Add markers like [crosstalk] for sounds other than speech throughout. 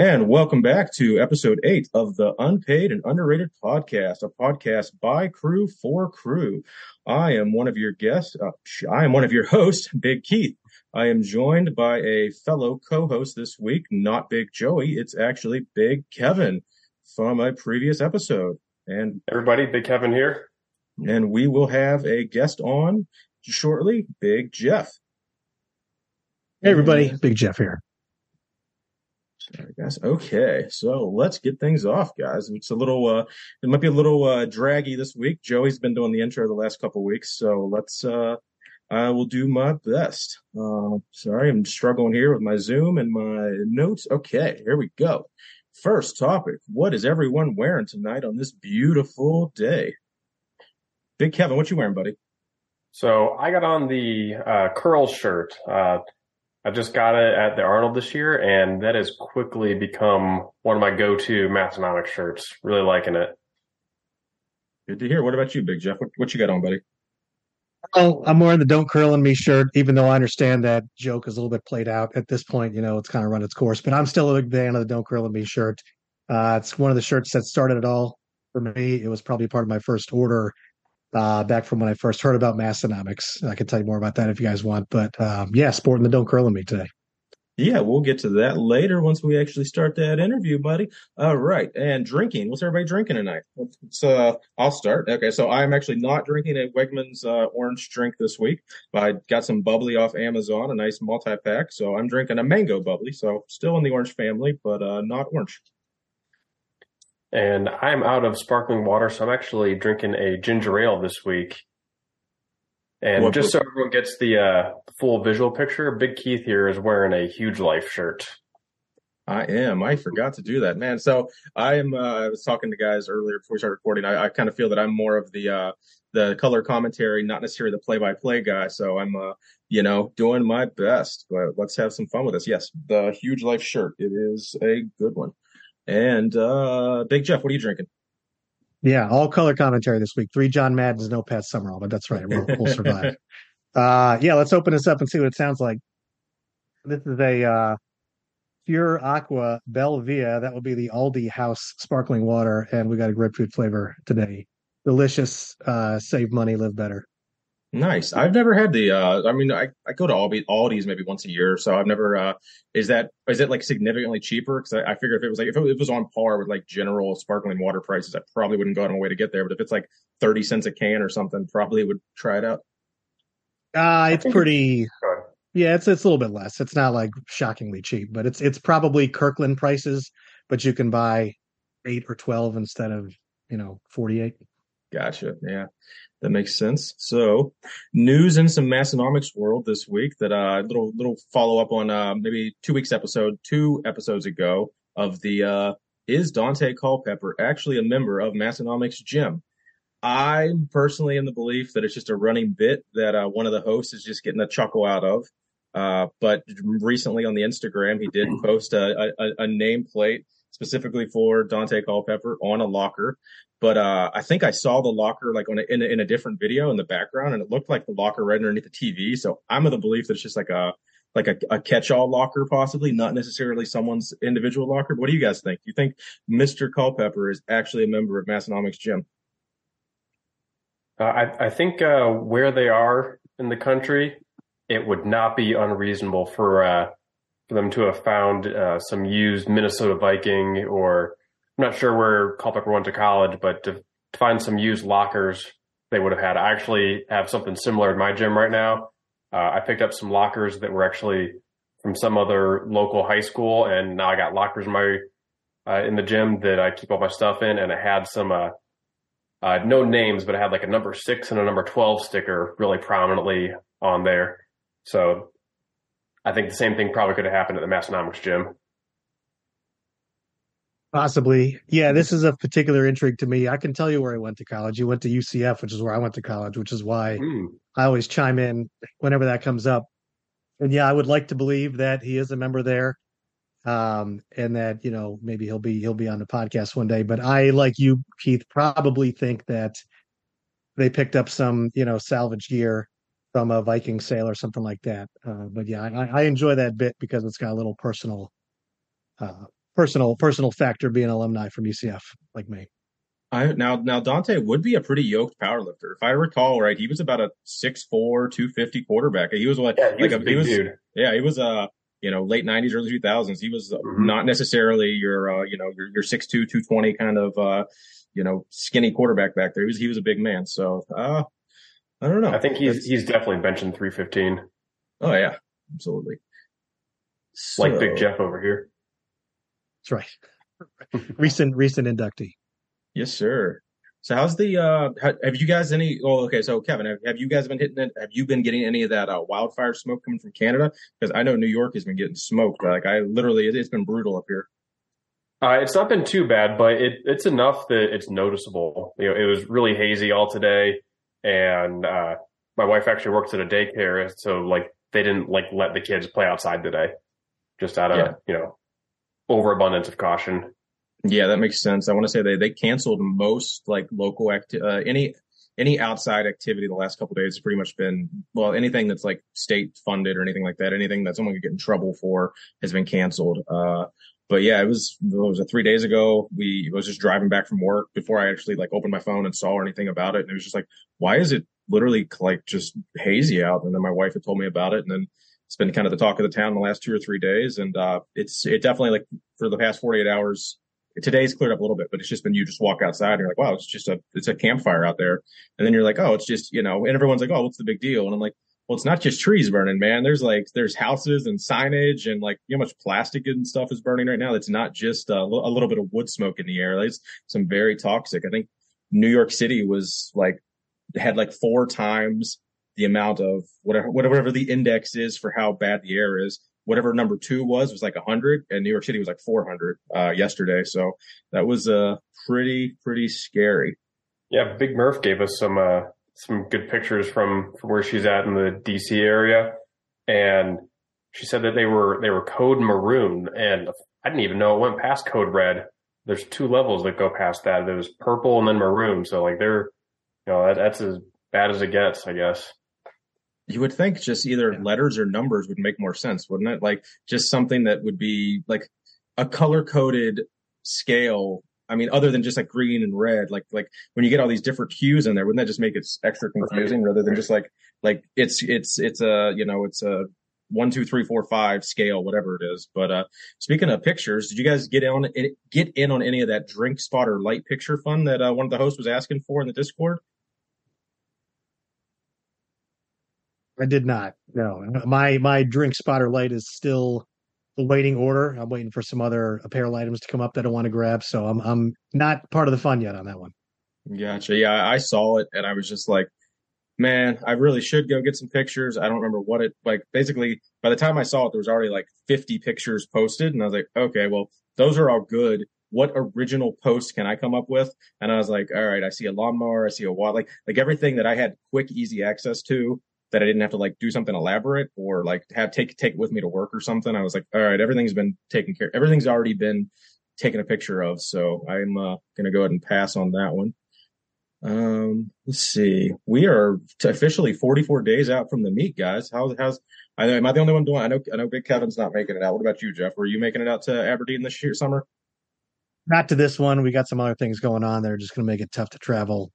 And welcome back to episode eight of the Unpaid and Underrated Podcast, a podcast by crew for crew. I am one of your guests. Uh, I am one of your hosts, [laughs] Big Keith. I am joined by a fellow co-host this week, not Big Joey. It's actually Big Kevin from a previous episode. And everybody, Big Kevin here. And we will have a guest on shortly, Big Jeff. Hey everybody, Big Jeff here. Sorry, guys. Okay, so let's get things off, guys. It's a little, uh, it might be a little uh, draggy this week. Joey's been doing the intro the last couple weeks, so let's. Uh, I will do my best. Uh, sorry, I'm struggling here with my Zoom and my notes. Okay, here we go. First topic: What is everyone wearing tonight on this beautiful day? Big Kevin, what you wearing, buddy? So I got on the uh, curl shirt. Uh, I just got it at the Arnold this year, and that has quickly become one of my go-to Massenomic shirts. Really liking it. Good to hear. What about you, Big Jeff? What, what you got on, buddy? Oh, I'm wearing the "Don't Curl in Me" shirt, even though I understand that joke is a little bit played out at this point. You know, it's kind of run its course, but I'm still a big fan of the "Don't Curl in Me" shirt. Uh, it's one of the shirts that started it all for me. It was probably part of my first order uh, back from when I first heard about Massenomics. I can tell you more about that if you guys want. But um, yeah, sporting the Don't Curl in Me today. Yeah, we'll get to that later once we actually start that interview, buddy. All right. And drinking. What's everybody drinking tonight? So uh, I'll start. Okay. So I'm actually not drinking a Wegmans uh, orange drink this week. I got some bubbly off Amazon, a nice multi pack. So I'm drinking a mango bubbly. So still in the orange family, but uh, not orange and I'm out of sparkling water, so I'm actually drinking a ginger ale this week. And what, just so everyone gets the uh, full visual picture, Big Keith here is wearing a huge life shirt. I am. I forgot to do that, man. So I am. Uh, I was talking to guys earlier before we started recording. I, I kind of feel that I'm more of the uh, the color commentary, not necessarily the play by play guy. So I'm, uh, you know, doing my best. But let's have some fun with this. Yes, the huge life shirt. It is a good one. And uh, Big Jeff, what are you drinking? Yeah, all color commentary this week. Three John Maddens, no Pat Summerall, but that's right. We'll, we'll survive. [laughs] uh, yeah, let's open this up and see what it sounds like. This is a uh, Pure Aqua Belvia. That will be the Aldi House sparkling water, and we got a grapefruit flavor today. Delicious. Uh, save money, live better. Nice. I've never had the. Uh, I mean, I, I go to Aldi, Aldi's maybe once a year, so I've never. Uh, is that is it like significantly cheaper? Because I, I figure if it was like if it was on par with like general sparkling water prices, I probably wouldn't go out of my way to get there. But if it's like thirty cents a can or something, probably would try it out. Uh it's pretty. Yeah, it's it's a little bit less. It's not like shockingly cheap, but it's it's probably Kirkland prices, but you can buy eight or twelve instead of you know forty eight. Gotcha. Yeah. That makes sense. So, news in some Massenomics world this week. That uh, little little follow up on uh, maybe two weeks episode, two episodes ago of the uh, is Dante Culpepper actually a member of Massenomics Gym? I'm personally in the belief that it's just a running bit that uh, one of the hosts is just getting a chuckle out of. Uh, but recently on the Instagram, he did [clears throat] post a, a, a nameplate specifically for Dante Culpepper on a locker. But uh, I think I saw the locker like on a, in, a, in a different video in the background, and it looked like the locker right underneath the TV. So I'm of the belief that it's just like a like a, a catch-all locker, possibly not necessarily someone's individual locker. But what do you guys think? Do you think Mr. Culpepper is actually a member of Massenomics Gym? Uh, I, I think uh, where they are in the country, it would not be unreasonable for uh, for them to have found uh, some used Minnesota Viking or I'm not sure where Culpepper went to college, but to, to find some used lockers they would have had. I actually have something similar in my gym right now. Uh, I picked up some lockers that were actually from some other local high school, and now I got lockers in my uh, in the gym that I keep all my stuff in, and I had some uh, uh, no names, but it had like a number six and a number twelve sticker really prominently on there. So I think the same thing probably could have happened at the Massenomics gym. Possibly. Yeah, this is a particular intrigue to me. I can tell you where I went to college. You went to UCF, which is where I went to college, which is why mm. I always chime in whenever that comes up. And yeah, I would like to believe that he is a member there. Um, and that, you know, maybe he'll be he'll be on the podcast one day. But I, like you, Keith, probably think that they picked up some, you know, salvage gear from a Viking sale or something like that. Uh, but yeah, I, I enjoy that bit because it's got a little personal uh, personal personal factor being alumni from UCF like me. I now now Dante would be a pretty yoked power lifter. If I recall right, he was about a 6'4", 250 quarterback. He was what yeah, he like was a, a big was, dude. Yeah, he was a uh, you know late nineties, early two thousands. He was mm-hmm. not necessarily your uh, you know your your 6'2", 220 kind of uh, you know skinny quarterback back there. He was he was a big man. So uh, I don't know. I think he's he's definitely benching three fifteen. Oh yeah, absolutely. So, like Big Jeff over here. That's right. [laughs] recent recent inductee. Yes, sir. So how's the uh have you guys any well okay so Kevin have, have you guys been hitting it have you been getting any of that uh, wildfire smoke coming from Canada because I know New York has been getting smoked like I literally it, has been brutal up here. Uh, it's not been too bad, but it, it's enough that it's noticeable. You know, it was really hazy all today, and uh, my wife actually works at a daycare, so like they didn't like let the kids play outside today, just out of yeah. you know overabundance of caution. Yeah, that makes sense. I want to say they they canceled most like local acti- uh, any any outside activity the last couple days has pretty much been well anything that's like state funded or anything like that anything that someone could get in trouble for has been canceled uh but yeah it was it was three days ago we was just driving back from work before i actually like opened my phone and saw anything about it and it was just like why is it literally like just hazy out and then my wife had told me about it and then it's been kind of the talk of the town the last two or three days and uh it's it definitely like for the past 48 hours today's cleared up a little bit, but it's just been you just walk outside and you're like, wow, it's just a it's a campfire out there. And then you're like, oh, it's just, you know, and everyone's like, oh, what's the big deal? And I'm like, well, it's not just trees burning, man. There's like there's houses and signage and like you know how much plastic and stuff is burning right now. It's not just a, a little bit of wood smoke in the air. It's some very toxic. I think New York City was like had like four times the amount of whatever whatever the index is for how bad the air is whatever number two was was like 100 and new york city was like 400 uh, yesterday so that was uh, pretty pretty scary yeah big murph gave us some uh, some good pictures from from where she's at in the dc area. And she said that they were they were code maroon. And i didn't even know it went past code red. There's two levels that go past that. There's purple and then maroon. So like they're you know that, that's as bad as it gets i guess. You would think just either letters or numbers would make more sense, wouldn't it? Like just something that would be like a color coded scale. I mean, other than just like green and red, like like when you get all these different hues in there, wouldn't that just make it extra confusing rather than just like like it's it's it's a you know it's a one two three four five scale whatever it is. But uh speaking of pictures, did you guys get on get in on any of that drink spotter light picture fun that uh, one of the hosts was asking for in the Discord? I did not. No, my my drink spotter light is still the waiting order. I'm waiting for some other apparel items to come up that I want to grab. So I'm I'm not part of the fun yet on that one. Gotcha. Yeah, I saw it and I was just like, man, I really should go get some pictures. I don't remember what it like. Basically, by the time I saw it, there was already like 50 pictures posted, and I was like, okay, well, those are all good. What original post can I come up with? And I was like, all right, I see a lawnmower, I see a wall, like like everything that I had quick, easy access to that I didn't have to like do something elaborate or like have take take it with me to work or something. I was like, all right, everything's been taken care. Everything's already been taken a picture of, so I'm uh, gonna go ahead and pass on that one. Um, let's see. We are officially 44 days out from the meet, guys. How's how's? I know, am I the only one doing? I know I know Big Kevin's not making it out. What about you, Jeff? Were you making it out to Aberdeen this year summer? Not to this one. We got some other things going on that are just going to make it tough to travel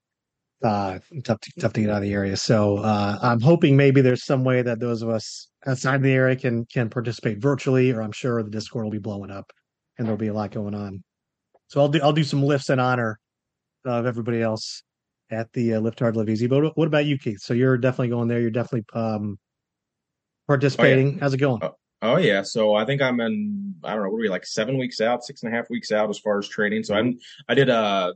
uh, tough to, tough to get out of the area. So uh, I'm hoping maybe there's some way that those of us outside the area can can participate virtually, or I'm sure the Discord will be blowing up and there'll be a lot going on. So I'll do I'll do some lifts in honor of everybody else at the uh, Lift Hard Live Easy. But what about you, Keith? So you're definitely going there. You're definitely um, participating. Oh, yeah. How's it going? Oh, oh, yeah. So I think I'm in. I don't know. What are we like? Seven weeks out, six and a half weeks out as far as training. So I'm. I did a uh,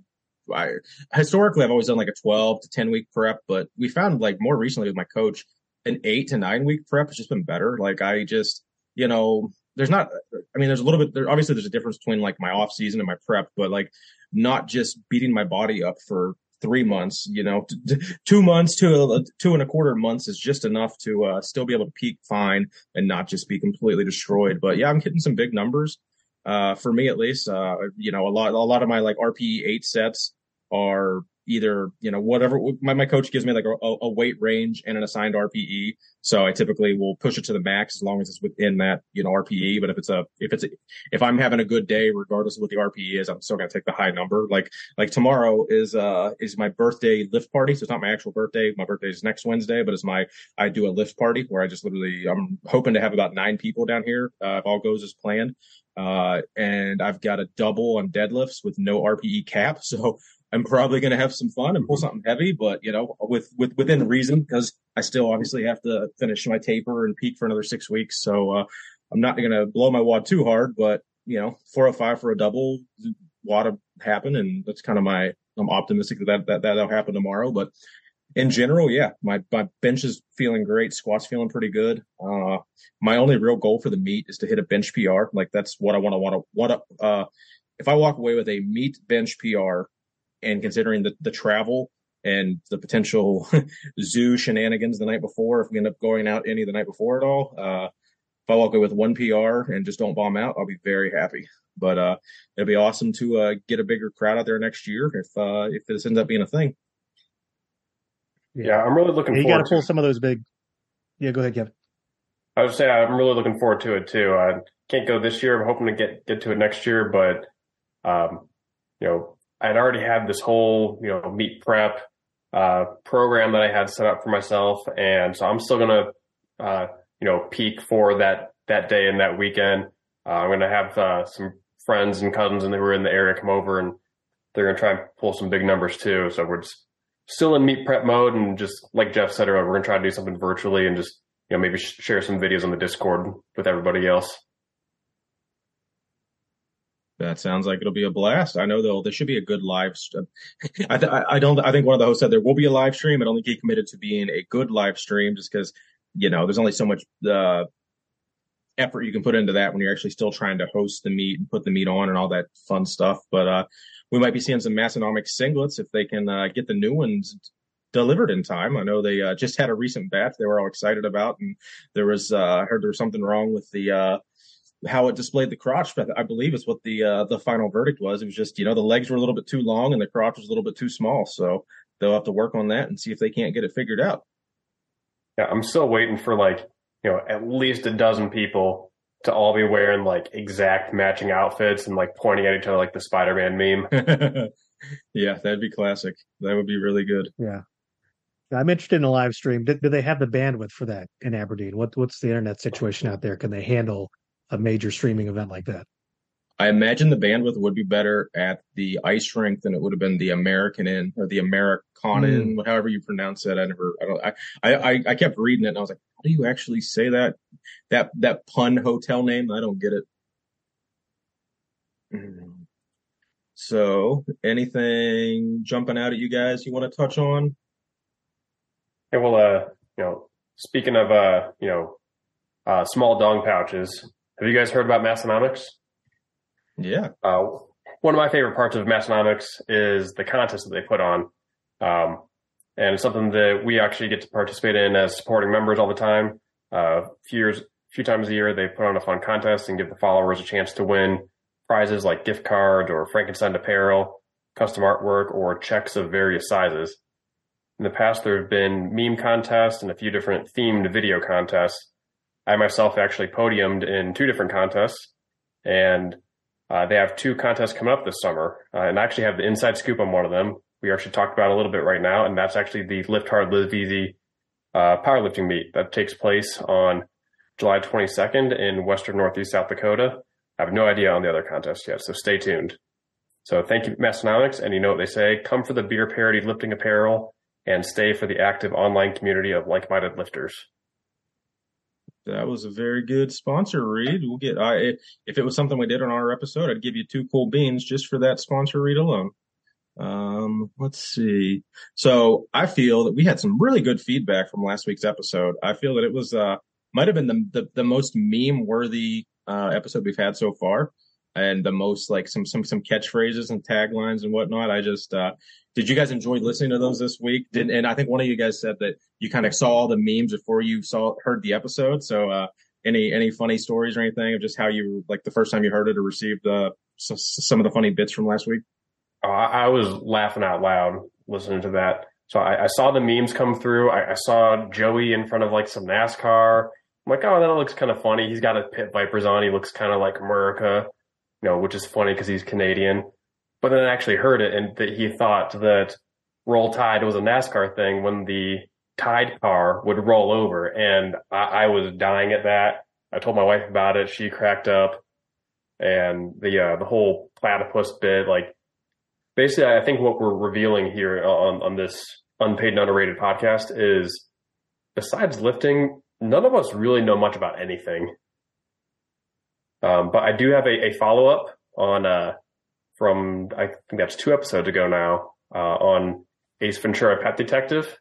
I historically I've always done like a 12 to 10 week prep, but we found like more recently with my coach, an eight to nine week prep has just been better. Like I just, you know, there's not, I mean, there's a little bit there. Obviously there's a difference between like my off season and my prep, but like not just beating my body up for three months, you know, t- t- two months to two and a quarter months is just enough to uh, still be able to peak fine and not just be completely destroyed. But yeah, I'm hitting some big numbers. Uh, for me at least, uh, you know, a lot, a lot of my like RPE eight sets are either you know whatever my, my coach gives me like a, a weight range and an assigned RPE. So I typically will push it to the max as long as it's within that you know RPE. But if it's a if it's a, if I'm having a good day, regardless of what the RPE is, I'm still gonna take the high number. Like like tomorrow is uh is my birthday lift party, so it's not my actual birthday. My birthday is next Wednesday, but it's my I do a lift party where I just literally I'm hoping to have about nine people down here uh, if all goes as planned. Uh, and I've got a double on deadlifts with no RPE cap. [laughs] So I'm probably going to have some fun and pull something heavy, but you know, with, with, within reason, because I still obviously have to finish my taper and peak for another six weeks. So, uh, I'm not going to blow my wad too hard, but you know, 405 for a double wad to happen. And that's kind of my, I'm optimistic that, that, that'll happen tomorrow, but in general, yeah, my, my bench is feeling great. Squats feeling pretty good. Uh, my only real goal for the meet is to hit a bench PR. Like that's what I want to want to, what, uh, if I walk away with a meet bench PR and considering the, the travel and the potential [laughs] zoo shenanigans the night before, if we end up going out any the night before at all, uh, if I walk away with one PR and just don't bomb out, I'll be very happy. But, uh, it'd be awesome to, uh, get a bigger crowd out there next year if, uh, if this ends up being a thing. Yeah, I'm really looking. You got to pull some of those big. Yeah, go ahead, Kevin. I would say I'm really looking forward to it too. I can't go this year. I'm hoping to get get to it next year, but um, you know, I'd already had this whole you know meet prep uh, program that I had set up for myself, and so I'm still gonna uh, you know peak for that that day and that weekend. Uh, I'm gonna have uh, some friends and cousins and who are in the area come over, and they're gonna try and pull some big numbers too. So we're just still in meat prep mode and just like Jeff said earlier, we're gonna try to do something virtually and just you know maybe share some videos on the Discord with everybody else. That sounds like it'll be a blast. I know though there should be a good live. stream. I, th- I don't. I think one of the hosts said there will be a live stream. I don't think he committed to being a good live stream just because you know there's only so much uh, effort you can put into that when you're actually still trying to host the meet and put the meet on and all that fun stuff. But uh, we might be seeing some Massenomics singlets if they can uh, get the new ones delivered in time. I know they uh, just had a recent batch they were all excited about, and there was uh, I heard there was something wrong with the uh, how it displayed the crotch. But I believe is what the uh, the final verdict was. It was just you know the legs were a little bit too long and the crotch was a little bit too small. So they'll have to work on that and see if they can't get it figured out. Yeah, I'm still waiting for like you know at least a dozen people to all be wearing like exact matching outfits and like pointing at each other like the Spider-Man meme. [laughs] yeah, that'd be classic. That would be really good. Yeah. I'm interested in a live stream. Do, do, they have the bandwidth for that in Aberdeen? What what's the internet situation out there? Can they handle a major streaming event like that? I imagine the bandwidth would be better at the ice rink than it would have been the AmericInn or the Americanan, mm. however you pronounce it. I never, I don't, I, I, I kept reading it and I was like, how do you actually say that? That, that pun hotel name? I don't get it. Mm. So anything jumping out at you guys you want to touch on? Yeah, well, uh, you know, speaking of, uh, you know, uh, small dong pouches, have you guys heard about Massenomics? Yeah. Uh, one of my favorite parts of Massenomics is the contest that they put on. Um, and it's something that we actually get to participate in as supporting members all the time. Uh, a few years, a few times a year, they put on a fun contest and give the followers a chance to win prizes like gift cards or Frankenstein apparel, custom artwork, or checks of various sizes. In the past, there have been meme contests and a few different themed video contests. I myself actually podiumed in two different contests, and uh, they have two contests coming up this summer, uh, and I actually have the inside scoop on one of them. We actually talked about a little bit right now, and that's actually the Lift Hard, Live Easy uh, powerlifting meet that takes place on July 22nd in Western Northeast South Dakota. I have no idea on the other contest yet, so stay tuned. So thank you, Massenomics, and you know what they say: come for the beer parody lifting apparel, and stay for the active online community of like-minded lifters. That was a very good sponsor read. We'll get I if it was something we did on our episode, I'd give you two cool beans just for that sponsor read alone. Um, let's see. So I feel that we had some really good feedback from last week's episode. I feel that it was uh might have been the the, the most meme worthy uh episode we've had so far and the most like some some some catchphrases and taglines and whatnot. I just uh did you guys enjoy listening to those this week? Did and I think one of you guys said that you kind of saw all the memes before you saw heard the episode. So uh any any funny stories or anything of just how you like the first time you heard it or received uh some of the funny bits from last week? Oh, I was laughing out loud listening to that. So I, I saw the memes come through. I, I, saw Joey in front of like some NASCAR. I'm like, oh, that looks kind of funny. He's got a pit vipers on. He looks kind of like America, you know, which is funny because he's Canadian. But then I actually heard it and that he thought that Roll Tide was a NASCAR thing when the Tide car would roll over. And I, I was dying at that. I told my wife about it. She cracked up and the, uh, the whole platypus bit, like basically, I think what we're revealing here on, on this unpaid and underrated podcast is besides lifting, none of us really know much about anything. Um, but I do have a, a follow up on, uh, from, I think that's two episodes ago now, uh, on Ace Ventura Pet Detective.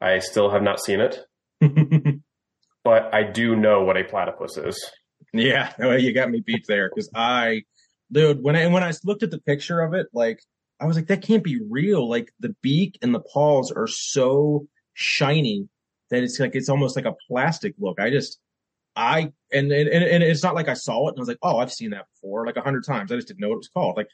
I still have not seen it, [laughs] but I do know what a platypus is. Yeah, [laughs] you got me beat there because I dude, when I when I looked at the picture of it, like I was like, that can't be real. Like the beak and the paws are so shiny that it's like it's almost like a plastic look. I just I and and and it's not like I saw it and I was like, oh, I've seen that before like a hundred times. I just didn't know what it was called. Like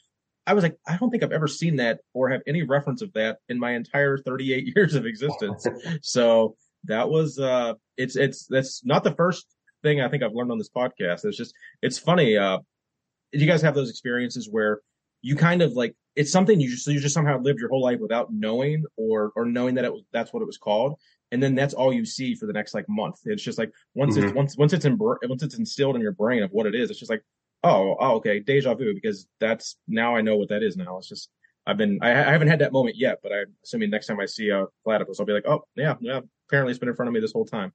I was like, I don't think I've ever seen that or have any reference of that in my entire 38 [laughs] years of existence. [laughs] so that was uh it's it's that's not the first thing I think I've learned on this podcast. It's just it's funny. Uh do you guys have those experiences where you kind of like it's something you just you just somehow lived your whole life without knowing or or knowing that it was that's what it was called and then that's all you see for the next like month. It's just like once mm-hmm. it's once once it's in once it's instilled in your brain of what it is it's just like oh oh okay deja vu because that's now i know what that is now. It's just i've been i, I haven't had that moment yet but i'm assuming next time i see a platypus i'll be like oh yeah yeah apparently it's been in front of me this whole time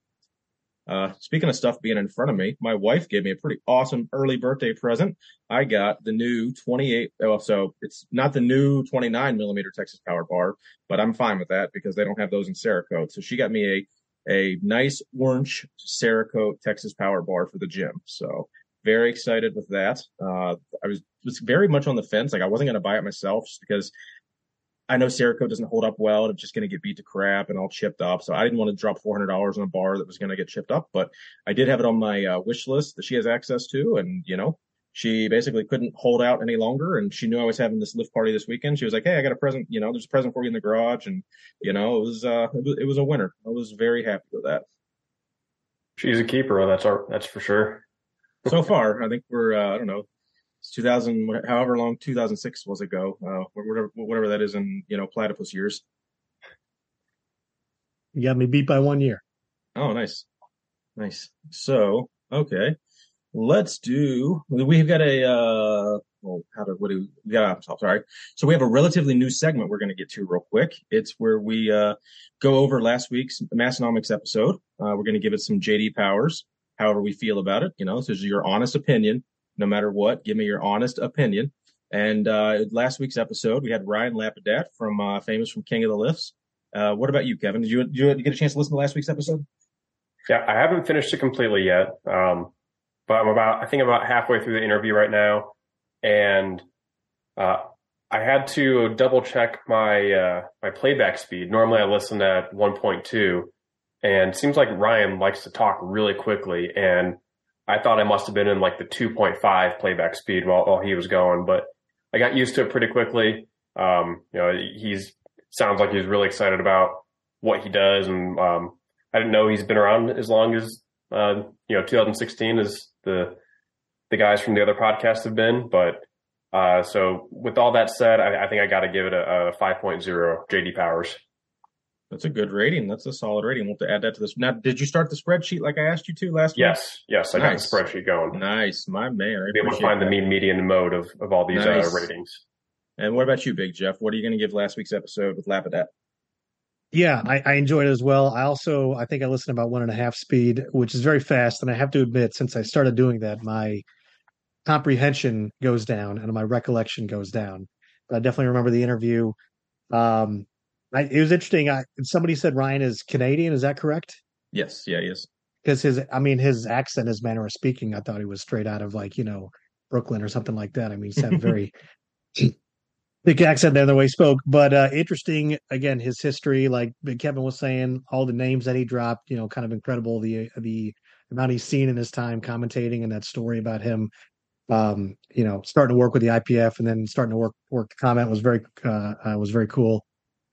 uh, speaking of stuff being in front of me, my wife gave me a pretty awesome early birthday present. I got the new 28. Oh, so it's not the new 29 millimeter Texas Power Bar, but I'm fine with that because they don't have those in Cerakote. So she got me a a nice orange Cerakote Texas Power Bar for the gym. So very excited with that. Uh, I was was very much on the fence. Like I wasn't going to buy it myself just because I know Cerakote doesn't hold up well and it's just going to get beat to crap and all chipped up. So I didn't want to drop $400 on a bar that was going to get chipped up, but I did have it on my uh, wish list that she has access to. And, you know, she basically couldn't hold out any longer. And she knew I was having this lift party this weekend. She was like, Hey, I got a present, you know, there's a present for you in the garage. And, you know, it was, uh, it was, it was a winner. I was very happy with that. She's a keeper. That's our, that's for sure. so far, I think we're, uh, I don't know, it's 2000, however long 2006 was ago, uh, whatever, whatever that is in, you know, platypus years. You got me beat by one year. Oh, nice. Nice. So, okay. Let's do, we've got a, uh, well, how to, what do we, yeah, I'm sorry. So we have a relatively new segment we're going to get to real quick. It's where we, uh, go over last week's Massenomics episode. Uh, we're going to give it some JD powers, however we feel about it. You know, this is your honest opinion no matter what. Give me your honest opinion. And uh, last week's episode, we had Ryan Lapadat from uh, famous from King of the Lifts. Uh, what about you, Kevin? Did you, did you get a chance to listen to last week's episode? Yeah, I haven't finished it completely yet, um, but I'm about I think about halfway through the interview right now, and uh, I had to double check my uh, my playback speed. Normally, I listen at 1.2, and seems like Ryan likes to talk really quickly, and I thought I must have been in like the 2.5 playback speed while, while he was going, but I got used to it pretty quickly. Um, you know, he's sounds like he's really excited about what he does. And, um, I didn't know he's been around as long as, uh, you know, 2016 as the, the guys from the other podcast have been. But, uh, so with all that said, I, I think I got to give it a, a 5.0 JD Powers. That's a good rating. That's a solid rating. We'll have to add that to this. Now, did you start the spreadsheet like I asked you to last yes. week? Yes, I nice. got the spreadsheet going. Nice, my man. I be able to find that. the mean median mode of, of all these uh, nice. uh, ratings. And what about you, Big Jeff? What are you going to give last week's episode with Lapadat? Yeah, I, I enjoyed it as well. I also, I think I listened about one and a half speed, which is very fast. And I have to admit, since I started doing that, my comprehension goes down and my recollection goes down. But I definitely remember the interview. Um, I, it was interesting. I, somebody said Ryan is Canadian. Is that correct? Yes. Yeah, he is. Because his, I mean, his accent, his manner of speaking, I thought he was straight out of like you know Brooklyn or something like that. I mean, he sounded very [laughs] thick accent there the way he spoke. But uh interesting again, his history, like Kevin was saying, all the names that he dropped, you know, kind of incredible. The the amount he's seen in his time commentating and that story about him um, you know, starting to work with the IPF and then starting to work work the comment was very uh, uh was very cool.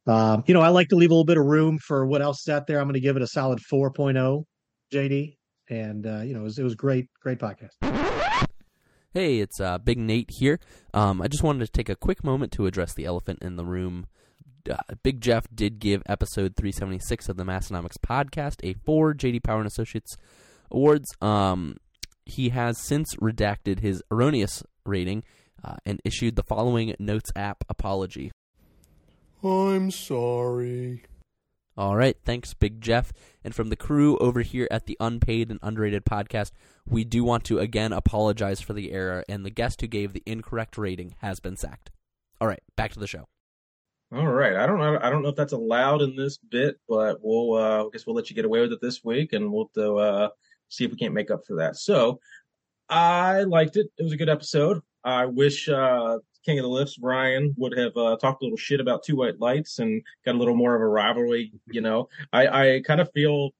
Um, you know, I like to leave a little bit of room for what else is out there. I'm going to give it a solid 4.0, JD. And, uh, you know, it was, it was great, great podcast. Hey, it's uh, Big Nate here. Um, I just wanted to take a quick moment to address the elephant in the room. Uh, Big Jeff did give episode 376 of the Massenomics podcast a four JD Power and Associates awards. Um, he has since redacted his erroneous rating uh, and issued the following Notes app apology. I'm sorry. All right, thanks, Big Jeff. And from the crew over here at the Unpaid and Underrated podcast, we do want to again apologize for the error, and the guest who gave the incorrect rating has been sacked. All right, back to the show. All right, I don't know. I don't know if that's allowed in this bit, but we'll. Uh, I guess we'll let you get away with it this week, and we'll uh, see if we can't make up for that. So, I liked it. It was a good episode. I wish uh, King of the Lifts, Brian, would have uh, talked a little shit about Two White Lights and got a little more of a rivalry. You know, I, I kind of feel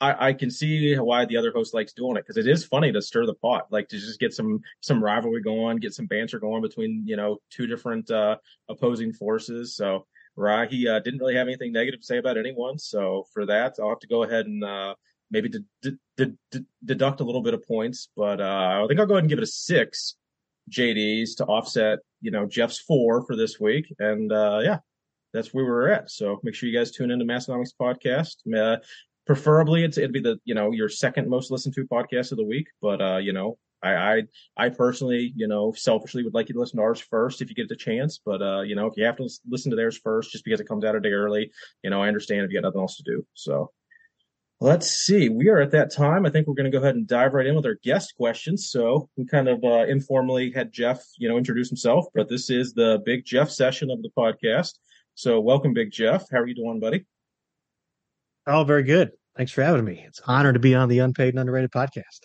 I, I can see why the other host likes doing it because it is funny to stir the pot, like to just get some some rivalry going, get some banter going between you know two different uh, opposing forces. So Rye, he uh, didn't really have anything negative to say about anyone. So for that, I'll have to go ahead and uh, maybe de- de- de- deduct a little bit of points, but uh, I think I'll go ahead and give it a six JDs to offset, you know, Jeff's four for this week. And uh, yeah, that's where we're at. So make sure you guys tune into Massenomics podcast. Uh, preferably, it's it'd be the you know your second most listened to podcast of the week. But uh, you know, I, I I personally, you know, selfishly would like you to listen to ours first if you get the chance. But uh, you know, if you have to listen to theirs first, just because it comes out a day early, you know, I understand if you got nothing else to do. So Let's see. We are at that time. I think we're going to go ahead and dive right in with our guest questions. So we kind of uh, informally had Jeff, you know, introduce himself, but this is the Big Jeff session of the podcast. So welcome, Big Jeff. How are you doing, buddy? Oh, very good. Thanks for having me. It's an honor to be on the Unpaid and Underrated podcast.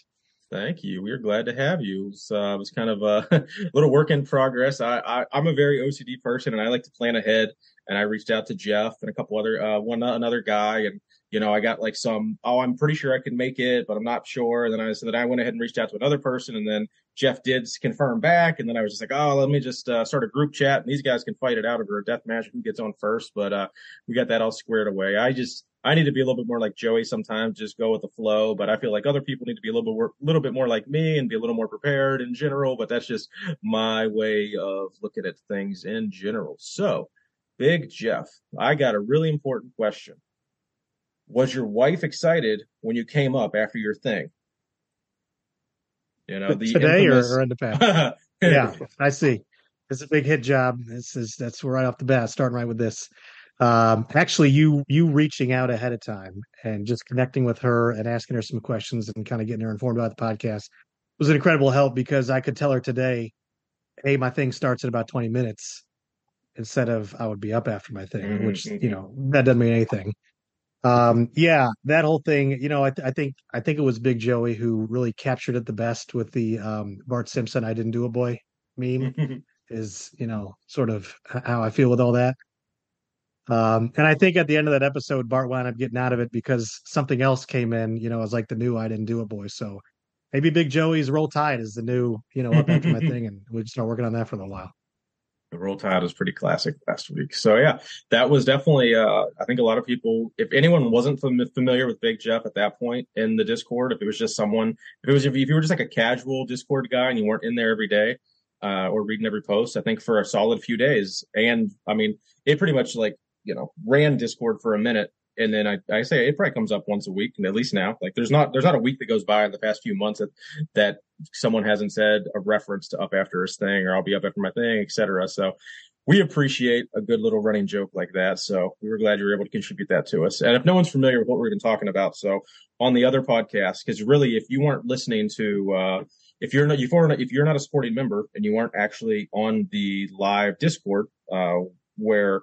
Thank you. We are glad to have you. It was, uh, it was kind of a [laughs] little work in progress. I, I, I'm a very OCD person, and I like to plan ahead. And I reached out to Jeff and a couple other uh, one another guy, and you know, I got like some, oh, I'm pretty sure I can make it, but I'm not sure. And then I so then I went ahead and reached out to another person, and then Jeff did confirm back, and then I was just like, oh, let me just uh, start a group chat, and these guys can fight it out over a death match who gets on first. But uh, we got that all squared away. I just I need to be a little bit more like Joey sometimes, just go with the flow. But I feel like other people need to be a little bit little bit more like me and be a little more prepared in general. But that's just my way of looking at things in general. So, Big Jeff, I got a really important question was your wife excited when you came up after your thing? You know, the today infamous... or, in the past. [laughs] yeah, I see. It's a big hit job. This is that's right off the bat, starting right with this. Um, actually, you you reaching out ahead of time and just connecting with her and asking her some questions and kind of getting her informed about the podcast was an incredible help because I could tell her today, "Hey, my thing starts in about twenty minutes," instead of I would be up after my thing, mm-hmm. which you know that doesn't mean anything. Um, yeah, that whole thing, you know, I, th- I, think I think it was Big Joey who really captured it the best with the um, Bart Simpson "I didn't do a boy" meme. [laughs] is you know sort of how I feel with all that. Um, and I think at the end of that episode, Bart wound up getting out of it because something else came in. You know, as like the new "I didn't do a boy." So maybe Big Joey's "Roll Tide" is the new, you know, up after my [laughs] thing, and we just start working on that for a little while. The Roll Tide was pretty classic last week. So yeah, that was definitely. Uh, I think a lot of people, if anyone wasn't fam- familiar with Big Jeff at that point in the Discord, if it was just someone, if it was if you were just like a casual Discord guy and you weren't in there every day uh, or reading every post, I think for a solid few days, and I mean, it pretty much like you know ran Discord for a minute and then I, I say it probably comes up once a week, at least now. Like there's not there's not a week that goes by in the past few months that that someone hasn't said a reference to up after his thing or I'll be up after my thing, etc. So we appreciate a good little running joke like that. So we were glad you were able to contribute that to us. And if no one's familiar with what we've been talking about, so on the other podcast, because really, if you weren't listening to, uh, if you're not, if you're not, if you're not a supporting member and you weren't actually on the live Discord, uh, where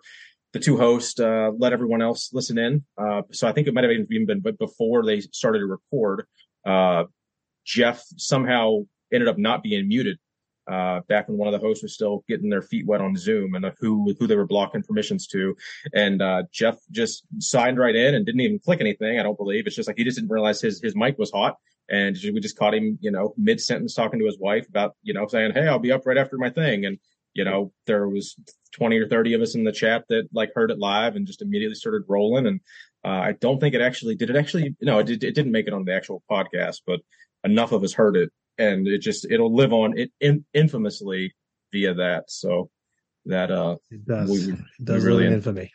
the two hosts uh, let everyone else listen in. Uh, so I think it might have even been but before they started to record. Uh, Jeff somehow ended up not being muted uh, back when one of the hosts was still getting their feet wet on Zoom and who who they were blocking permissions to. And uh, Jeff just signed right in and didn't even click anything. I don't believe it's just like he just didn't realize his his mic was hot. And we just caught him, you know, mid sentence talking to his wife about, you know, saying, "Hey, I'll be up right after my thing," and you know, there was 20 or 30 of us in the chat that like heard it live and just immediately started rolling. And uh, I don't think it actually did. It actually no, it, did, it didn't make it on the actual podcast, but enough of us heard it, and it just it'll live on it in, infamously via that. So that uh, it does. We, we, it does we really infamy.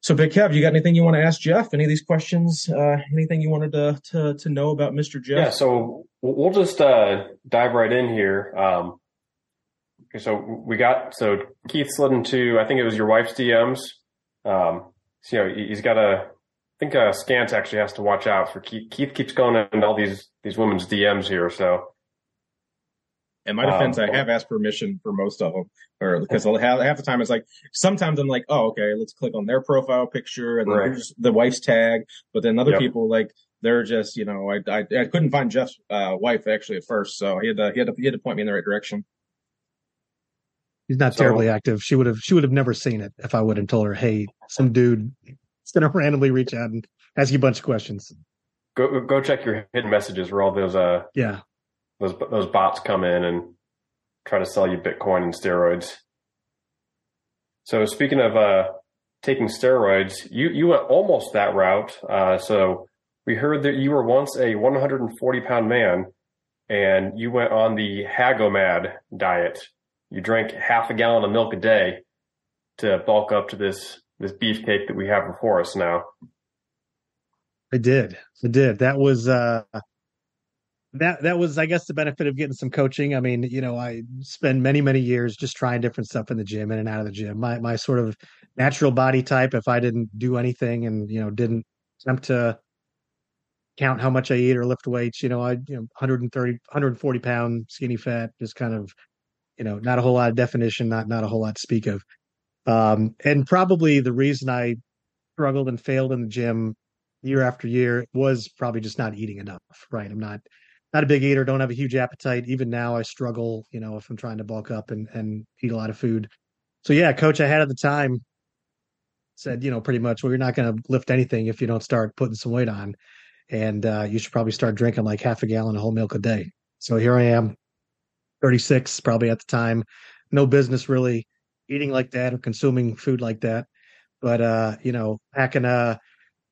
So, Big Kev, you got anything you want to ask Jeff? Any of these questions? Uh, anything you wanted to, to to know about Mr. Jeff? Yeah, so we'll just uh, dive right in here. Um, so we got so Keith slid into I think it was your wife's DMs. Um, so, you know he's got a I think uh, Scant actually has to watch out for Keith. Keith keeps going into all these these women's DMs here, so in my defense, um, I have asked permission for most of them, or because half, half the time it's like sometimes I'm like, oh, okay, let's click on their profile picture and right. the wife's tag. But then other yep. people like they're just, you know, I I, I couldn't find Jeff's uh, wife actually at first, so he had to he had to he had to point me in the right direction. He's not so, terribly active. She would have she would have never seen it if I would have told her, hey, some dude is gonna [laughs] randomly reach out and ask you a bunch of questions. Go go check your hidden messages where all those uh yeah those those bots come in and try to sell you Bitcoin and steroids. So speaking of uh, taking steroids, you you went almost that route. Uh, so we heard that you were once a 140 pound man, and you went on the Hagomad diet. You drank half a gallon of milk a day to bulk up to this this beefcake that we have before us now. I did. I did. That was uh that that was i guess the benefit of getting some coaching i mean you know i spend many many years just trying different stuff in the gym in and out of the gym my my sort of natural body type if i didn't do anything and you know didn't attempt to count how much i eat or lift weights you know i you know 130 140 pound skinny fat just kind of you know not a whole lot of definition not not a whole lot to speak of um and probably the reason i struggled and failed in the gym year after year was probably just not eating enough right i'm not not a big eater, don't have a huge appetite. Even now, I struggle, you know, if I'm trying to bulk up and, and eat a lot of food. So, yeah, coach I had at the time said, you know, pretty much, well, you're not going to lift anything if you don't start putting some weight on. And uh, you should probably start drinking like half a gallon of whole milk a day. So here I am, 36, probably at the time. No business really eating like that or consuming food like that. But, uh, you know, packing a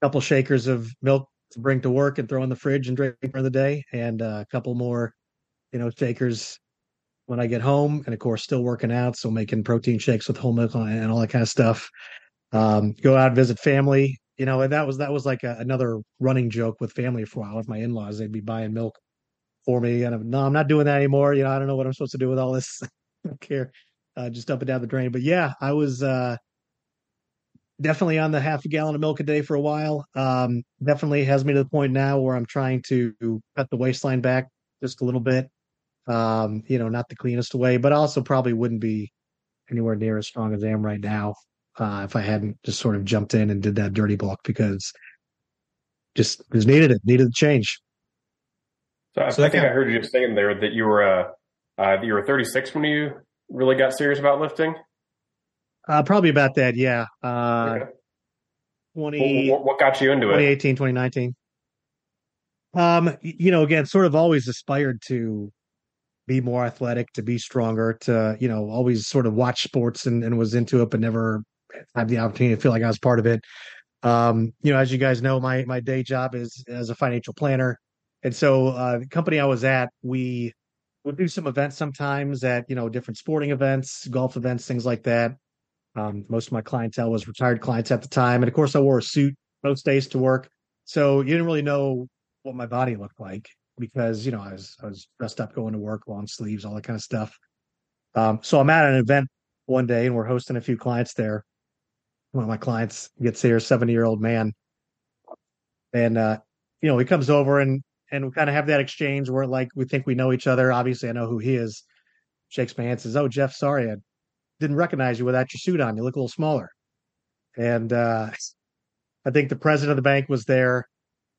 couple shakers of milk to bring to work and throw in the fridge and drink for the day, and uh, a couple more, you know, shakers when I get home, and of course, still working out, so making protein shakes with whole milk and all that kind of stuff. Um, go out visit family, you know, and that was that was like a, another running joke with family for a while. With my in laws, they'd be buying milk for me, and I'm, no, I'm not doing that anymore. You know, I don't know what I'm supposed to do with all this. [laughs] I don't care. Uh, just dump it down the drain. But yeah, I was uh, definitely on the half a gallon of milk a day for a while. Um, definitely has me to the point now where I'm trying to cut the waistline back just a little bit. Um, you know, not the cleanest way, but also probably wouldn't be anywhere near as strong as I am right now uh, if I hadn't just sort of jumped in and did that dirty bulk because just just needed it, needed the change. So I, so I think I heard you saying there that you were uh, uh, you were 36 when you really got serious about lifting. Uh, probably about that, yeah. Uh, okay. 20, what, what, got you into 2018, it? 2019. Um, you know, again, sort of always aspired to be more athletic, to be stronger, to, you know, always sort of watch sports and, and was into it, but never had the opportunity to feel like I was part of it. Um, you know, as you guys know, my my day job is as a financial planner. And so uh, the company I was at, we would do some events sometimes at, you know, different sporting events, golf events, things like that. Um, most of my clientele was retired clients at the time. And of course, I wore a suit most days to work. So you didn't really know what my body looked like because, you know, I was, I was dressed up going to work, long sleeves, all that kind of stuff. Um, so I'm at an event one day and we're hosting a few clients there. One of my clients gets here, 70 year old man. And, uh, you know, he comes over and, and we kind of have that exchange where like we think we know each other. Obviously, I know who he is. Shakes my hand, says, "Oh, Jeff, sorry, I didn't recognize you without your suit on. You look a little smaller. And uh, I think the president of the bank was there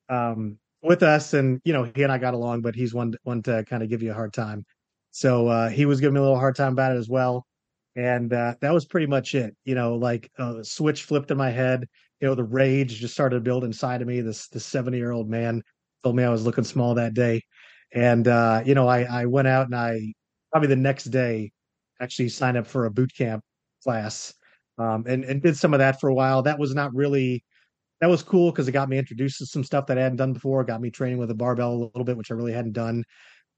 um, with us, and you know he and I got along, but he's one one to kind of give you a hard time. So uh, he was giving me a little hard time about it as well, and uh, that was pretty much it. You know, like a switch flipped in my head. You know, the rage just started to build inside of me. This this seventy year old man told me I was looking small that day, and uh, you know I I went out and I probably the next day actually signed up for a boot camp class um, and and did some of that for a while. That was not really that was cool because it got me introduced to some stuff that I hadn't done before. Got me training with a barbell a little bit, which I really hadn't done,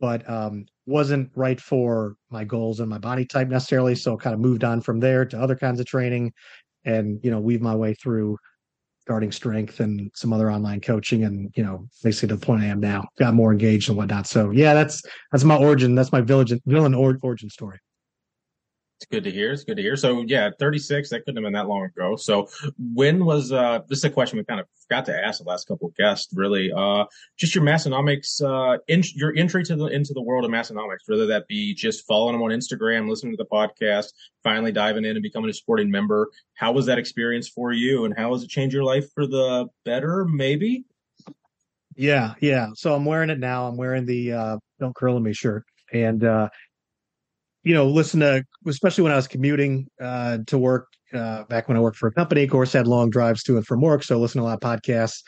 but um, wasn't right for my goals and my body type necessarily. So kind of moved on from there to other kinds of training, and you know weave my way through starting strength and some other online coaching and you know basically to the point i am now got more engaged and whatnot. So yeah that's that's my origin that's my village villain origin story it's good to hear. It's good to hear. So yeah, 36, that couldn't have been that long ago. So when was, uh, this is a question we kind of forgot to ask the last couple of guests, really, uh, just your Massenomics uh, in, your entry to the, into the world of Massenomics, whether that be just following them on Instagram, listening to the podcast, finally diving in and becoming a supporting member. How was that experience for you and how has it changed your life for the better, maybe? Yeah. Yeah. So I'm wearing it now. I'm wearing the, uh, don't curl on me shirt and, uh, you know, listen to, especially when I was commuting uh, to work uh, back when I worked for a company, of course, had long drives to and from work. So I listened to a lot of podcasts.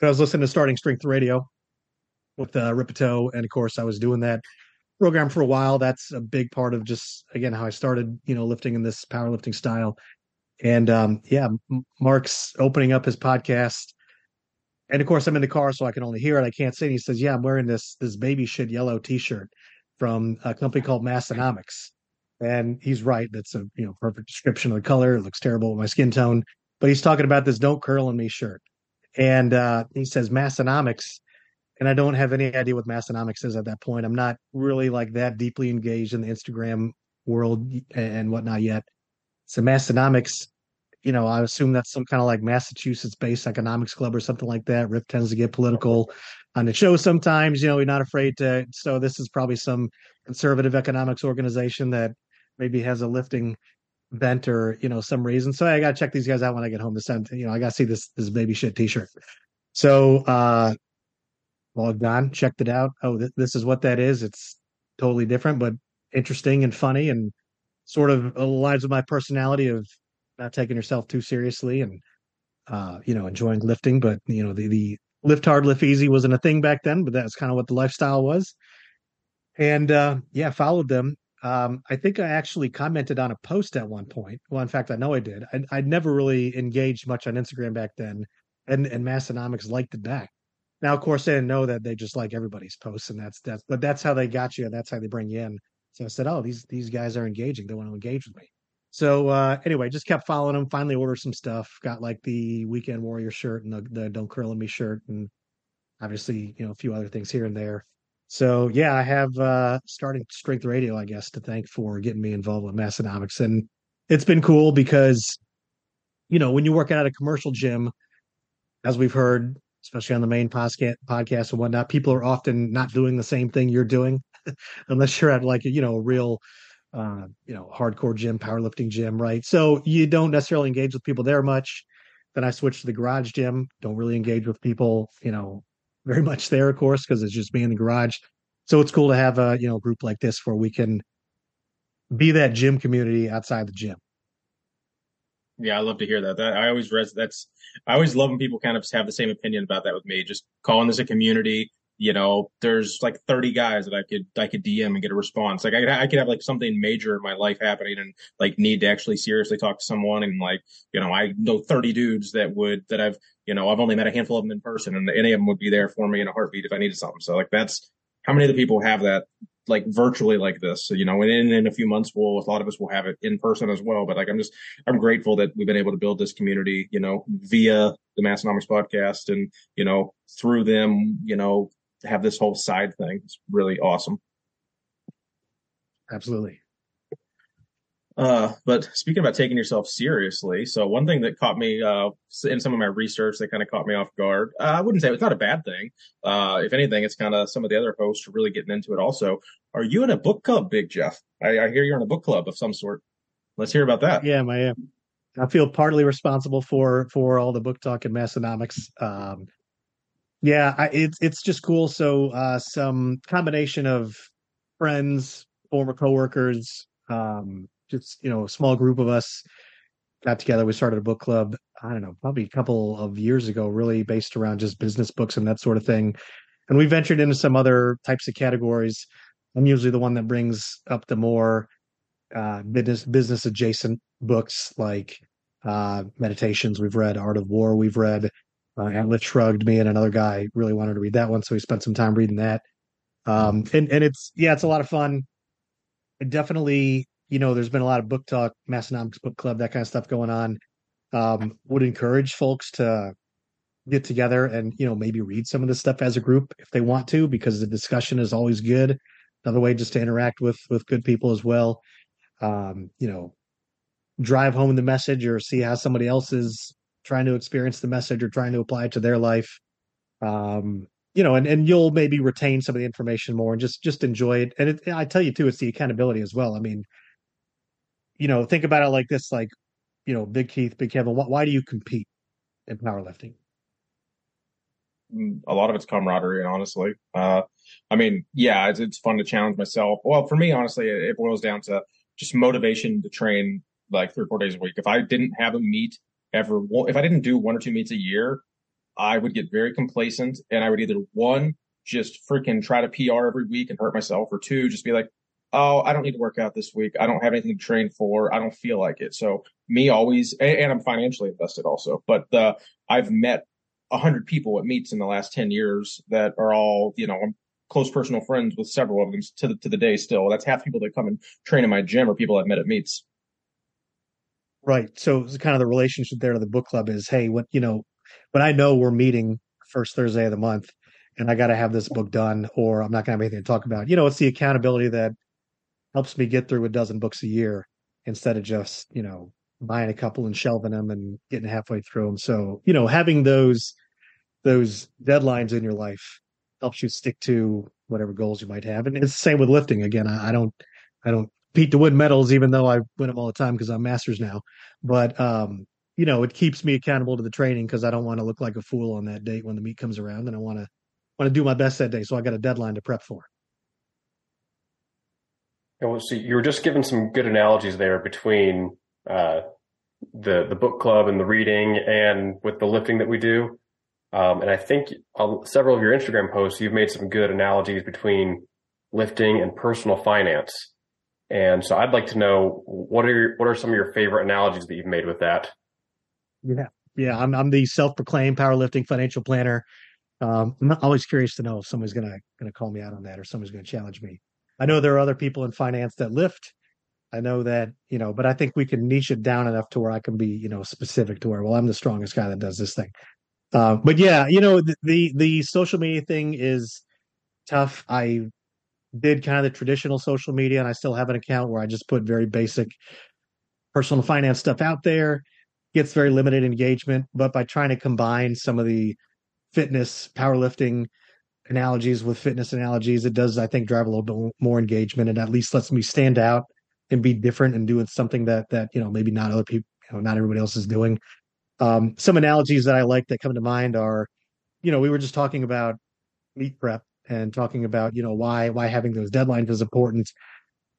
But I was listening to Starting Strength Radio with uh, Rippetoe. And of course, I was doing that program for a while. That's a big part of just, again, how I started, you know, lifting in this powerlifting style. And um, yeah, Mark's opening up his podcast. And of course, I'm in the car, so I can only hear it. I can't see it. He says, Yeah, I'm wearing this this baby shit yellow t shirt from a company called Massenomics. And he's right. That's a you know perfect description of the color. It looks terrible with my skin tone. But he's talking about this "Don't Curl on Me" shirt, and uh, he says Massenomics. and I don't have any idea what Massenomics is at that point. I'm not really like that deeply engaged in the Instagram world and whatnot yet. So Massenomics, you know, I assume that's some kind of like Massachusetts-based economics club or something like that. Rip tends to get political on the show sometimes. You know, we're not afraid to. So this is probably some conservative economics organization that maybe has a lifting bent or you know some reason. So I got to check these guys out when I get home to send. You know, I got to see this this baby shit T-shirt. So uh logged on, checked it out. Oh, th- this is what that is. It's totally different, but interesting and funny and sort of aligns with my personality of not taking yourself too seriously and uh, you know enjoying lifting, but you know the the lift hard, lift easy wasn't a thing back then, but that's kind of what the lifestyle was. And uh, yeah, followed them. Um, I think I actually commented on a post at one point. Well, in fact, I know I did. I, I'd never really engaged much on Instagram back then, and and Massenomics liked it back. Now, of course, they didn't know that they just like everybody's posts, and that's that's. But that's how they got you, and that's how they bring you in. So I said, "Oh, these these guys are engaging. They want to engage with me." So uh, anyway, just kept following them. Finally, ordered some stuff. Got like the Weekend Warrior shirt and the, the Don't Curl on Me shirt, and obviously, you know, a few other things here and there. So yeah, I have uh, starting Strength Radio, I guess, to thank for getting me involved with Massenomics, and it's been cool because, you know, when you work out at a commercial gym, as we've heard, especially on the main podcast, podcast and whatnot, people are often not doing the same thing you're doing, [laughs] unless you're at like you know a real uh, you know, hardcore gym, powerlifting gym, right? So you don't necessarily engage with people there much. Then I switched to the garage gym. Don't really engage with people, you know, very much there, of course, because it's just me in the garage. So it's cool to have a you know group like this where we can be that gym community outside the gym. Yeah, I love to hear that. That I always res- that's I always love when people kind of have the same opinion about that with me. Just calling this a community, you know, there's like 30 guys that I could, I could DM and get a response. Like I could, I could have like something major in my life happening and like need to actually seriously talk to someone. And like, you know, I know 30 dudes that would, that I've, you know, I've only met a handful of them in person and any of them would be there for me in a heartbeat if I needed something. So like that's how many of the people have that like virtually like this. So, you know, and in, in a few months, we'll, a lot of us will have it in person as well. But like, I'm just, I'm grateful that we've been able to build this community, you know, via the Massenomics podcast and, you know, through them, you know, have this whole side thing. It's really awesome. Absolutely. Uh, but speaking about taking yourself seriously, so one thing that caught me uh, in some of my research that kind of caught me off guard, uh, I wouldn't say it's not a bad thing. Uh, if anything, it's kind of some of the other hosts are really getting into it. Also, are you in a book club, Big Jeff? I, I hear you're in a book club of some sort. Let's hear about that. Yeah, I am. I feel partly responsible for for all the book talk and Massenomics. Um, yeah, I, it's it's just cool. So uh, some combination of friends, former coworkers, um, just you know, a small group of us got together. We started a book club. I don't know, probably a couple of years ago, really based around just business books and that sort of thing. And we ventured into some other types of categories. I'm usually the one that brings up the more uh, business business adjacent books like uh, meditations. We've read Art of War. We've read uh, Atlas Shrugged. Me and another guy really wanted to read that one, so we spent some time reading that. Um, and and it's yeah, it's a lot of fun. It definitely, you know, there's been a lot of book talk, Massenomics Book Club, that kind of stuff going on. Um, would encourage folks to get together and you know maybe read some of this stuff as a group if they want to because the discussion is always good another way just to interact with with good people as well um you know drive home the message or see how somebody else is trying to experience the message or trying to apply it to their life um you know and and you'll maybe retain some of the information more and just just enjoy it and it, i tell you too it's the accountability as well i mean you know think about it like this like you know big keith big kevin why, why do you compete in powerlifting a lot of it's camaraderie, honestly. Uh, I mean, yeah, it's, it's, fun to challenge myself. Well, for me, honestly, it, it, boils down to just motivation to train like three or four days a week. If I didn't have a meet ever, if I didn't do one or two meets a year, I would get very complacent and I would either one, just freaking try to PR every week and hurt myself, or two, just be like, oh, I don't need to work out this week. I don't have anything to train for. I don't feel like it. So me always, and, and I'm financially invested also, but uh, I've met a hundred people at meets in the last 10 years that are all, you know, I'm close personal friends with several of them to the, to the day still. That's half people that come and train in my gym or people I've met at meets. Right. So it's kind of the relationship there to the book club is, Hey, what, you know, when I know we're meeting first Thursday of the month and I got to have this book done or I'm not going to have anything to talk about, you know, it's the accountability that helps me get through a dozen books a year instead of just, you know, buying a couple and shelving them and getting halfway through them. So, you know, having those those deadlines in your life helps you stick to whatever goals you might have. And it's the same with lifting. Again, I, I don't I don't compete to win medals, even though I win them all the time because I'm masters now. But um, you know, it keeps me accountable to the training because I don't want to look like a fool on that date when the meet comes around, and I want to want to do my best that day. So I got a deadline to prep for. Well, so you were just giving some good analogies there between uh, the the book club and the reading, and with the lifting that we do. Um, and I think on several of your Instagram posts, you've made some good analogies between lifting and personal finance. And so I'd like to know what are your, what are some of your favorite analogies that you've made with that? Yeah, yeah, I'm I'm the self-proclaimed powerlifting financial planner. Um, I'm always curious to know if somebody's gonna gonna call me out on that or somebody's gonna challenge me. I know there are other people in finance that lift, I know that, you know, but I think we can niche it down enough to where I can be, you know, specific to where, well, I'm the strongest guy that does this thing. Uh, but yeah, you know, the, the, the social media thing is tough. I did kind of the traditional social media and I still have an account where I just put very basic personal finance stuff out there. Gets very limited engagement, but by trying to combine some of the fitness, powerlifting analogies with fitness analogies, it does, I think, drive a little bit more engagement and at least lets me stand out and be different and doing something that that you know maybe not other people you know not everybody else is doing um, some analogies that i like that come to mind are you know we were just talking about meet prep and talking about you know why why having those deadlines is important.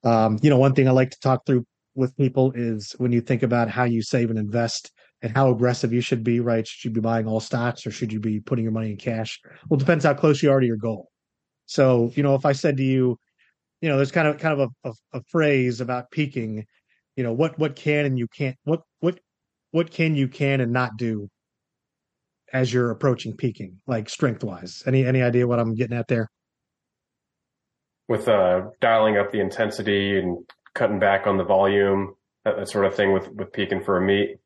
Um, you know one thing i like to talk through with people is when you think about how you save and invest and how aggressive you should be right? Should you be buying all stocks or should you be putting your money in cash? Well it depends how close you are to your goal. So you know if i said to you you know, there's kind of kind of a, a, a phrase about peaking. You know, what what can and you can't what what what can you can and not do as you're approaching peaking, like strength wise. Any any idea what I'm getting at there? With uh, dialing up the intensity and cutting back on the volume, that, that sort of thing with with peaking for a meet.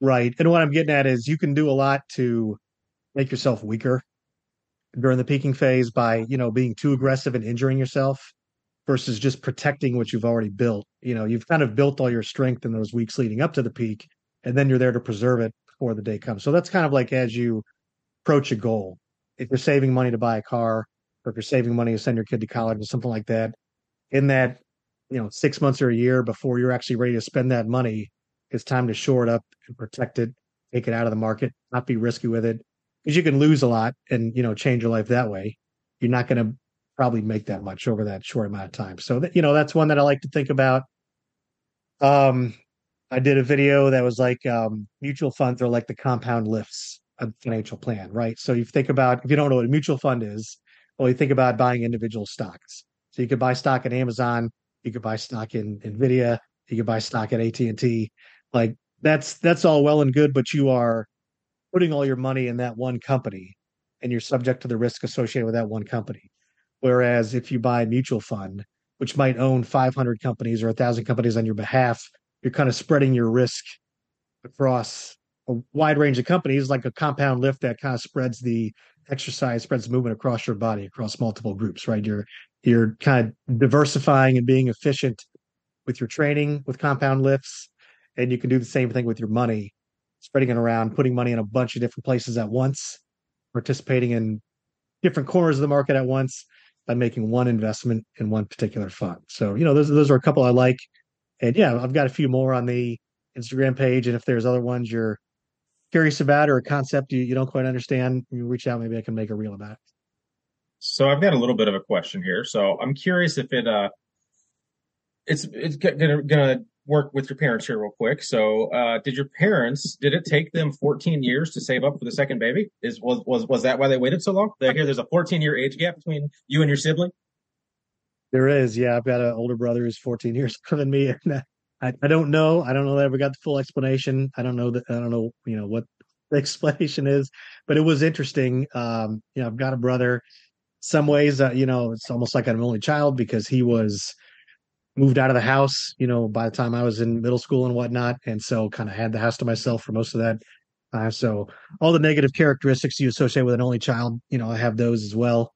Right, and what I'm getting at is you can do a lot to make yourself weaker during the peaking phase by you know being too aggressive and injuring yourself versus just protecting what you've already built you know you've kind of built all your strength in those weeks leading up to the peak and then you're there to preserve it before the day comes so that's kind of like as you approach a goal if you're saving money to buy a car or if you're saving money to send your kid to college or something like that in that you know six months or a year before you're actually ready to spend that money it's time to shore it up and protect it take it out of the market not be risky with it because you can lose a lot and you know change your life that way. You're not going to probably make that much over that short amount of time. So that, you know that's one that I like to think about. Um, I did a video that was like um, mutual funds are like the compound lifts of financial plan, right? So you think about if you don't know what a mutual fund is, well, you think about buying individual stocks. So you could buy stock at Amazon You could buy stock in Nvidia. You could buy stock at AT and T. Like that's that's all well and good, but you are putting all your money in that one company, and you're subject to the risk associated with that one company. Whereas if you buy a mutual fund, which might own 500 companies or 1,000 companies on your behalf, you're kind of spreading your risk across a wide range of companies, like a compound lift that kind of spreads the exercise, spreads movement across your body, across multiple groups, right? You're you're kind of diversifying and being efficient with your training with compound lifts, and you can do the same thing with your money, spreading it around, putting money in a bunch of different places at once, participating in different corners of the market at once by making one investment in one particular fund. So, you know, those those are a couple I like. And yeah, I've got a few more on the Instagram page. And if there's other ones you're curious about or a concept you, you don't quite understand, you reach out. Maybe I can make a reel about it. So I've got a little bit of a question here. So I'm curious if it uh it's it's gonna gonna work with your parents here real quick. So uh did your parents did it take them 14 years to save up for the second baby? Is was was was that why they waited so long? They hear there's a 14 year age gap between you and your sibling? There is, yeah. I've got an older brother who's 14 years [laughs] older than me, and uh, I, I don't know. I don't know that I ever got the full explanation. I don't know that. I don't know. You know what [laughs] the explanation is, but it was interesting. Um, you know, I've got a brother. Some ways, uh, you know, it's almost like I'm an only child because he was moved out of the house. You know, by the time I was in middle school and whatnot, and so kind of had the house to myself for most of that. Uh, so all the negative characteristics you associate with an only child, you know, I have those as well.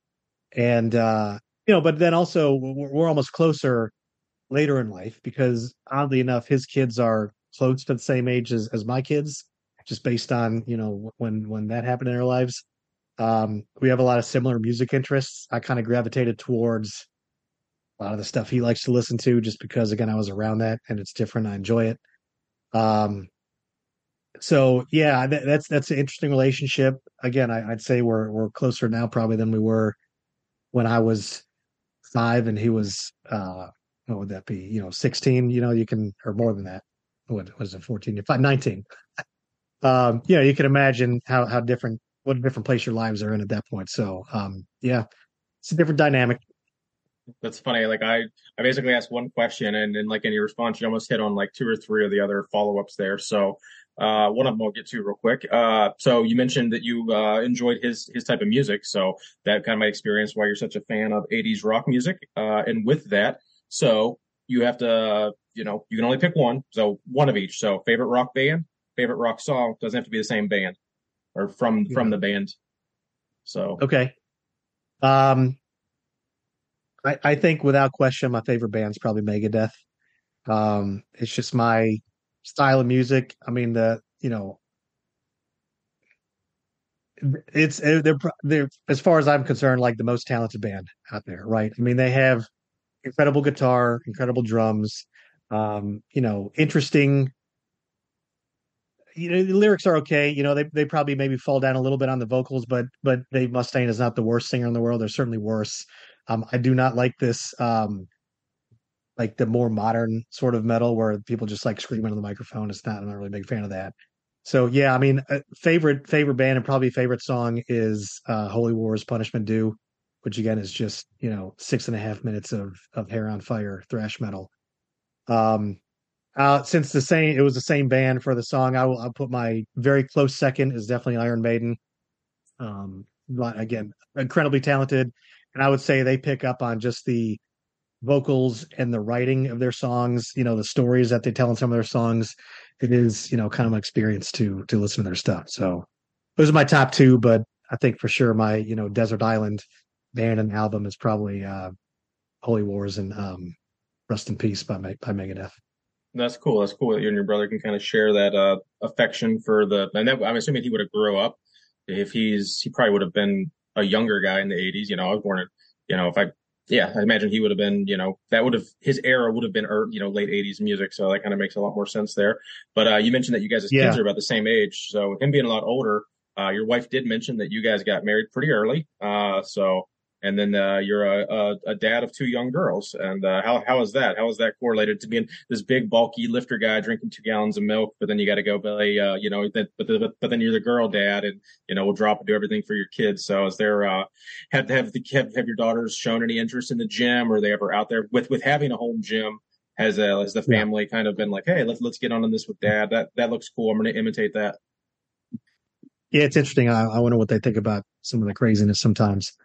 And uh, you know, but then also we're, we're almost closer later in life because oddly enough, his kids are close to the same age as, as my kids, just based on, you know, when, when that happened in our lives. Um, we have a lot of similar music interests. I kind of gravitated towards a lot of the stuff he likes to listen to just because again, I was around that and it's different. I enjoy it. Um, so yeah, that, that's, that's an interesting relationship. Again, I, I'd say we're, we're closer now probably than we were when I was five and he was, uh, what would that be? You know, 16, you know, you can, or more than that. What was it, 14, 5, 19? [laughs] um, you know, you can imagine how, how different, what a different place your lives are in at that point. So, um, yeah, it's a different dynamic. That's funny. Like I, I basically asked one question and then like your response, you almost hit on like two or three of the other follow-ups there. So, uh, one of them I'll get to real quick. Uh, so you mentioned that you, uh, enjoyed his, his type of music. So that kind of might experience why you're such a fan of 80s rock music. Uh, and with that, so you have to, you know, you can only pick one. So one of each. So favorite rock band, favorite rock song doesn't have to be the same band or from yeah. from the band. So okay. Um, I I think without question, my favorite band's probably Megadeth. Um, it's just my style of music. I mean, the you know, it's they're they're as far as I'm concerned, like the most talented band out there, right? I mean, they have incredible guitar, incredible drums, um, you know, interesting. You know, the lyrics are okay. You know, they they probably maybe fall down a little bit on the vocals, but but Dave Mustaine is not the worst singer in the world. They're certainly worse. Um, I do not like this, um, like the more modern sort of metal where people just like screaming on the microphone. It's not. I'm not really a big fan of that. So yeah, I mean, uh, favorite favorite band and probably favorite song is uh, Holy Wars Punishment Due which again is just you know six and a half minutes of of hair on fire thrash metal. Um, uh, since the same it was the same band for the song, I will I'll put my very close second is definitely Iron Maiden. Um, again, incredibly talented, and I would say they pick up on just the vocals and the writing of their songs. You know, the stories that they tell in some of their songs. It is you know kind of an experience to to listen to their stuff. So those are my top two, but I think for sure my you know Desert Island band and album is probably uh, Holy Wars and um, Rust in Peace by by Megadeth. That's cool. That's cool that you and your brother can kind of share that uh, affection for the. And that, I'm assuming he would have grew up if he's he probably would have been a younger guy in the 80s. You know, I was born in you know if I yeah I imagine he would have been you know that would have his era would have been you know late 80s music. So that kind of makes a lot more sense there. But uh, you mentioned that you guys' yeah. kids are about the same age. So him being a lot older, uh, your wife did mention that you guys got married pretty early. Uh, so and then uh, you're a, a, a, dad of two young girls. And uh, how how is that? How is that correlated to being this big bulky lifter guy drinking two gallons of milk, but then you got to go play, uh, you know, that, but the, but then you're the girl dad, and you know, we'll drop and do everything for your kids. So is there uh, have have the have, have your daughters shown any interest in the gym, or are they ever out there with with having a home gym? Has, uh, has the family yeah. kind of been like, hey, let's let's get on this with dad. That that looks cool. I'm going to imitate that. Yeah, it's interesting. I, I wonder what they think about some of the craziness sometimes.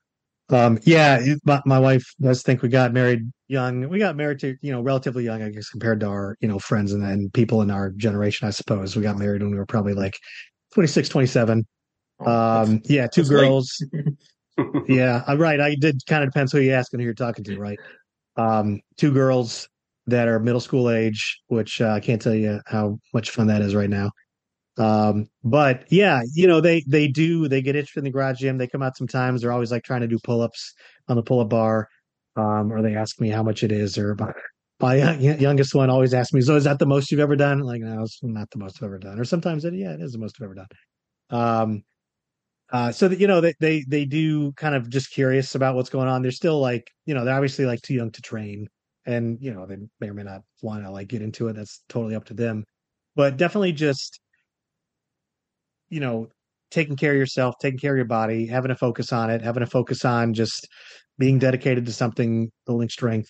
Um, yeah, my, my wife does think we got married young. We got married to, you know, relatively young, I guess, compared to our, you know, friends and, and people in our generation, I suppose. We got married when we were probably like 26, 27. Um, yeah, two girls. [laughs] yeah, I'm right. I did kind of depends who you ask and who you're talking to, right? Um, two girls that are middle school age, which uh, I can't tell you how much fun that is right now. Um, but yeah, you know, they, they do, they get interested in the garage gym. They come out sometimes. They're always like trying to do pull ups on the pull up bar. Um, or they ask me how much it is or my, my youngest one always asks me, so is that the most you've ever done? Like, no, it's not the most I've ever done. Or sometimes it, yeah, it is the most I've ever done. Um, uh, so that, you know, they, they, they do kind of just curious about what's going on. They're still like, you know, they're obviously like too young to train and, you know, they may or may not want to like get into it. That's totally up to them, but definitely just, you know, taking care of yourself, taking care of your body, having a focus on it, having a focus on just being dedicated to something, building strength,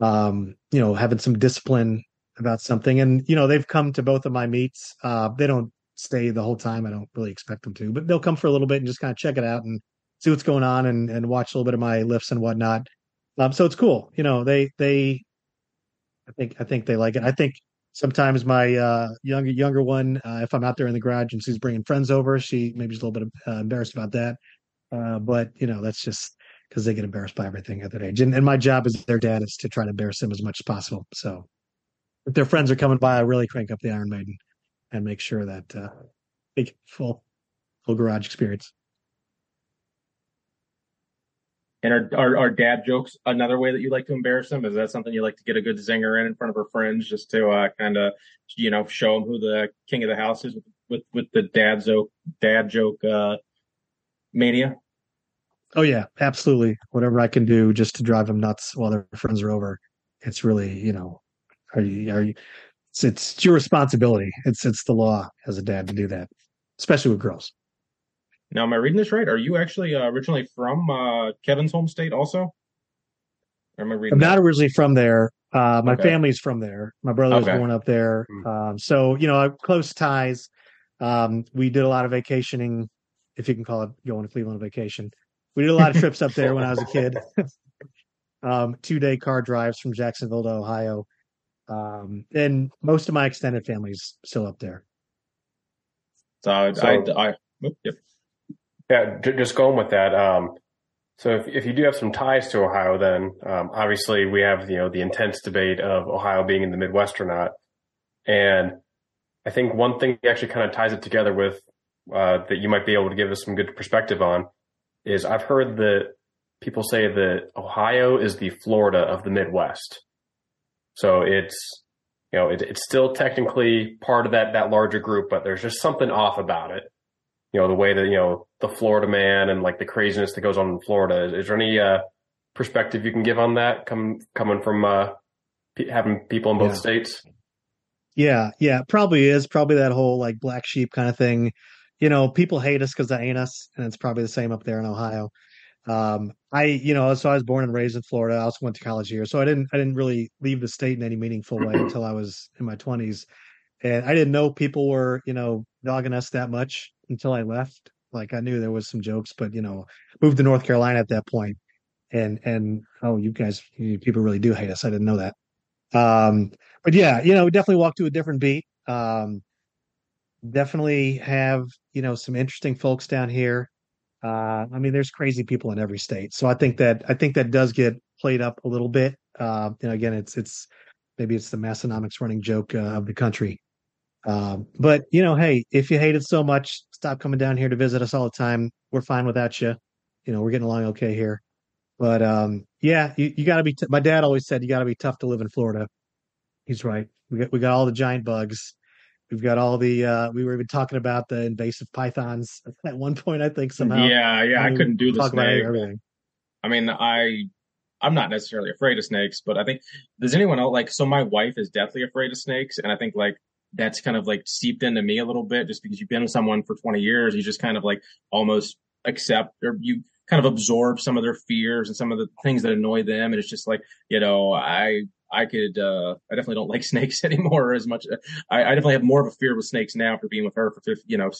um, you know, having some discipline about something. And, you know, they've come to both of my meets. Uh, they don't stay the whole time. I don't really expect them to, but they'll come for a little bit and just kind of check it out and see what's going on and, and watch a little bit of my lifts and whatnot. Um, so it's cool. You know, they, they, I think, I think they like it. I think sometimes my uh, younger younger one, uh, if I'm out there in the garage and she's bringing friends over, she maybe she's a little bit uh, embarrassed about that. Uh, but you know, that's just because they get embarrassed by everything at that age. And, and my job as their dad is to try to embarrass them as much as possible. So if their friends are coming by, I really crank up the Iron Maiden and make sure that uh, they get full full garage experience. And are, are, are dad jokes another way that you like to embarrass them? Is that something you like to get a good zinger in in front of her friends just to uh, kind of you know show them who the king of the house is with with, the dad joke dad joke uh, mania? Oh yeah, absolutely. Whatever I can do just to drive them nuts while their friends are over. It's really you know are you are you it's it's your responsibility. It's it's the law as a dad to do that, especially with girls. Now, am I reading this right? Are you actually uh, originally from uh, Kevin's home state also? Or am I reading I'm that? not originally from there. Uh, my okay. family's from there. My brother was okay. born up there. Hmm. Um, so, you know, close ties. Um, we did a lot of vacationing, if you can call it going to Cleveland on vacation. We did a lot of trips up there when I was a kid. [laughs] um, two day car drives from Jacksonville to Ohio. Um, and most of my extended family's still up there. So, so I, I, yep. Yeah, just going with that. Um, so if, if you do have some ties to Ohio, then um, obviously we have you know the intense debate of Ohio being in the Midwest or not, and I think one thing actually kind of ties it together with uh, that you might be able to give us some good perspective on is I've heard that people say that Ohio is the Florida of the Midwest. So it's you know it, it's still technically part of that that larger group, but there's just something off about it you know, the way that, you know, the Florida man and like the craziness that goes on in Florida. Is, is there any, uh, perspective you can give on that come, coming from, uh, p- having people in both yeah. states? Yeah. Yeah. Probably is probably that whole like black sheep kind of thing. You know, people hate us because they ain't us. And it's probably the same up there in Ohio. Um, I, you know, so I was born and raised in Florida. I also went to college here. So I didn't, I didn't really leave the state in any meaningful way [clears throat] until I was in my twenties. And I didn't know people were, you know, dogging us that much until I left. Like I knew there was some jokes, but you know, moved to North Carolina at that point, and and oh, you guys, you, people really do hate us. I didn't know that. Um, but yeah, you know, definitely walked to a different beat. Um, definitely have you know some interesting folks down here. Uh, I mean, there's crazy people in every state, so I think that I think that does get played up a little bit. Uh, you know, again, it's it's maybe it's the Massenomics running joke uh, of the country. Um, but you know, hey, if you hate it so much, stop coming down here to visit us all the time. We're fine without you. You know, we're getting along okay here. But um, yeah, you, you got to be. T- my dad always said you got to be tough to live in Florida. He's right. We got we got all the giant bugs. We've got all the. uh We were even talking about the invasive pythons [laughs] at one point. I think somehow. Yeah, yeah. I, I couldn't do this. Talk about everything. I mean, I I'm not necessarily afraid of snakes, but I think does anyone else like so my wife is deathly afraid of snakes and I think like that's kind of like seeped into me a little bit just because you've been with someone for 20 years, you just kind of like almost accept or you kind of absorb some of their fears and some of the things that annoy them and it's just like, you know, I I could, uh, I definitely don't like [laughs] snakes anymore as much. I, I definitely have more of a fear with snakes now for being with her for 50, you know,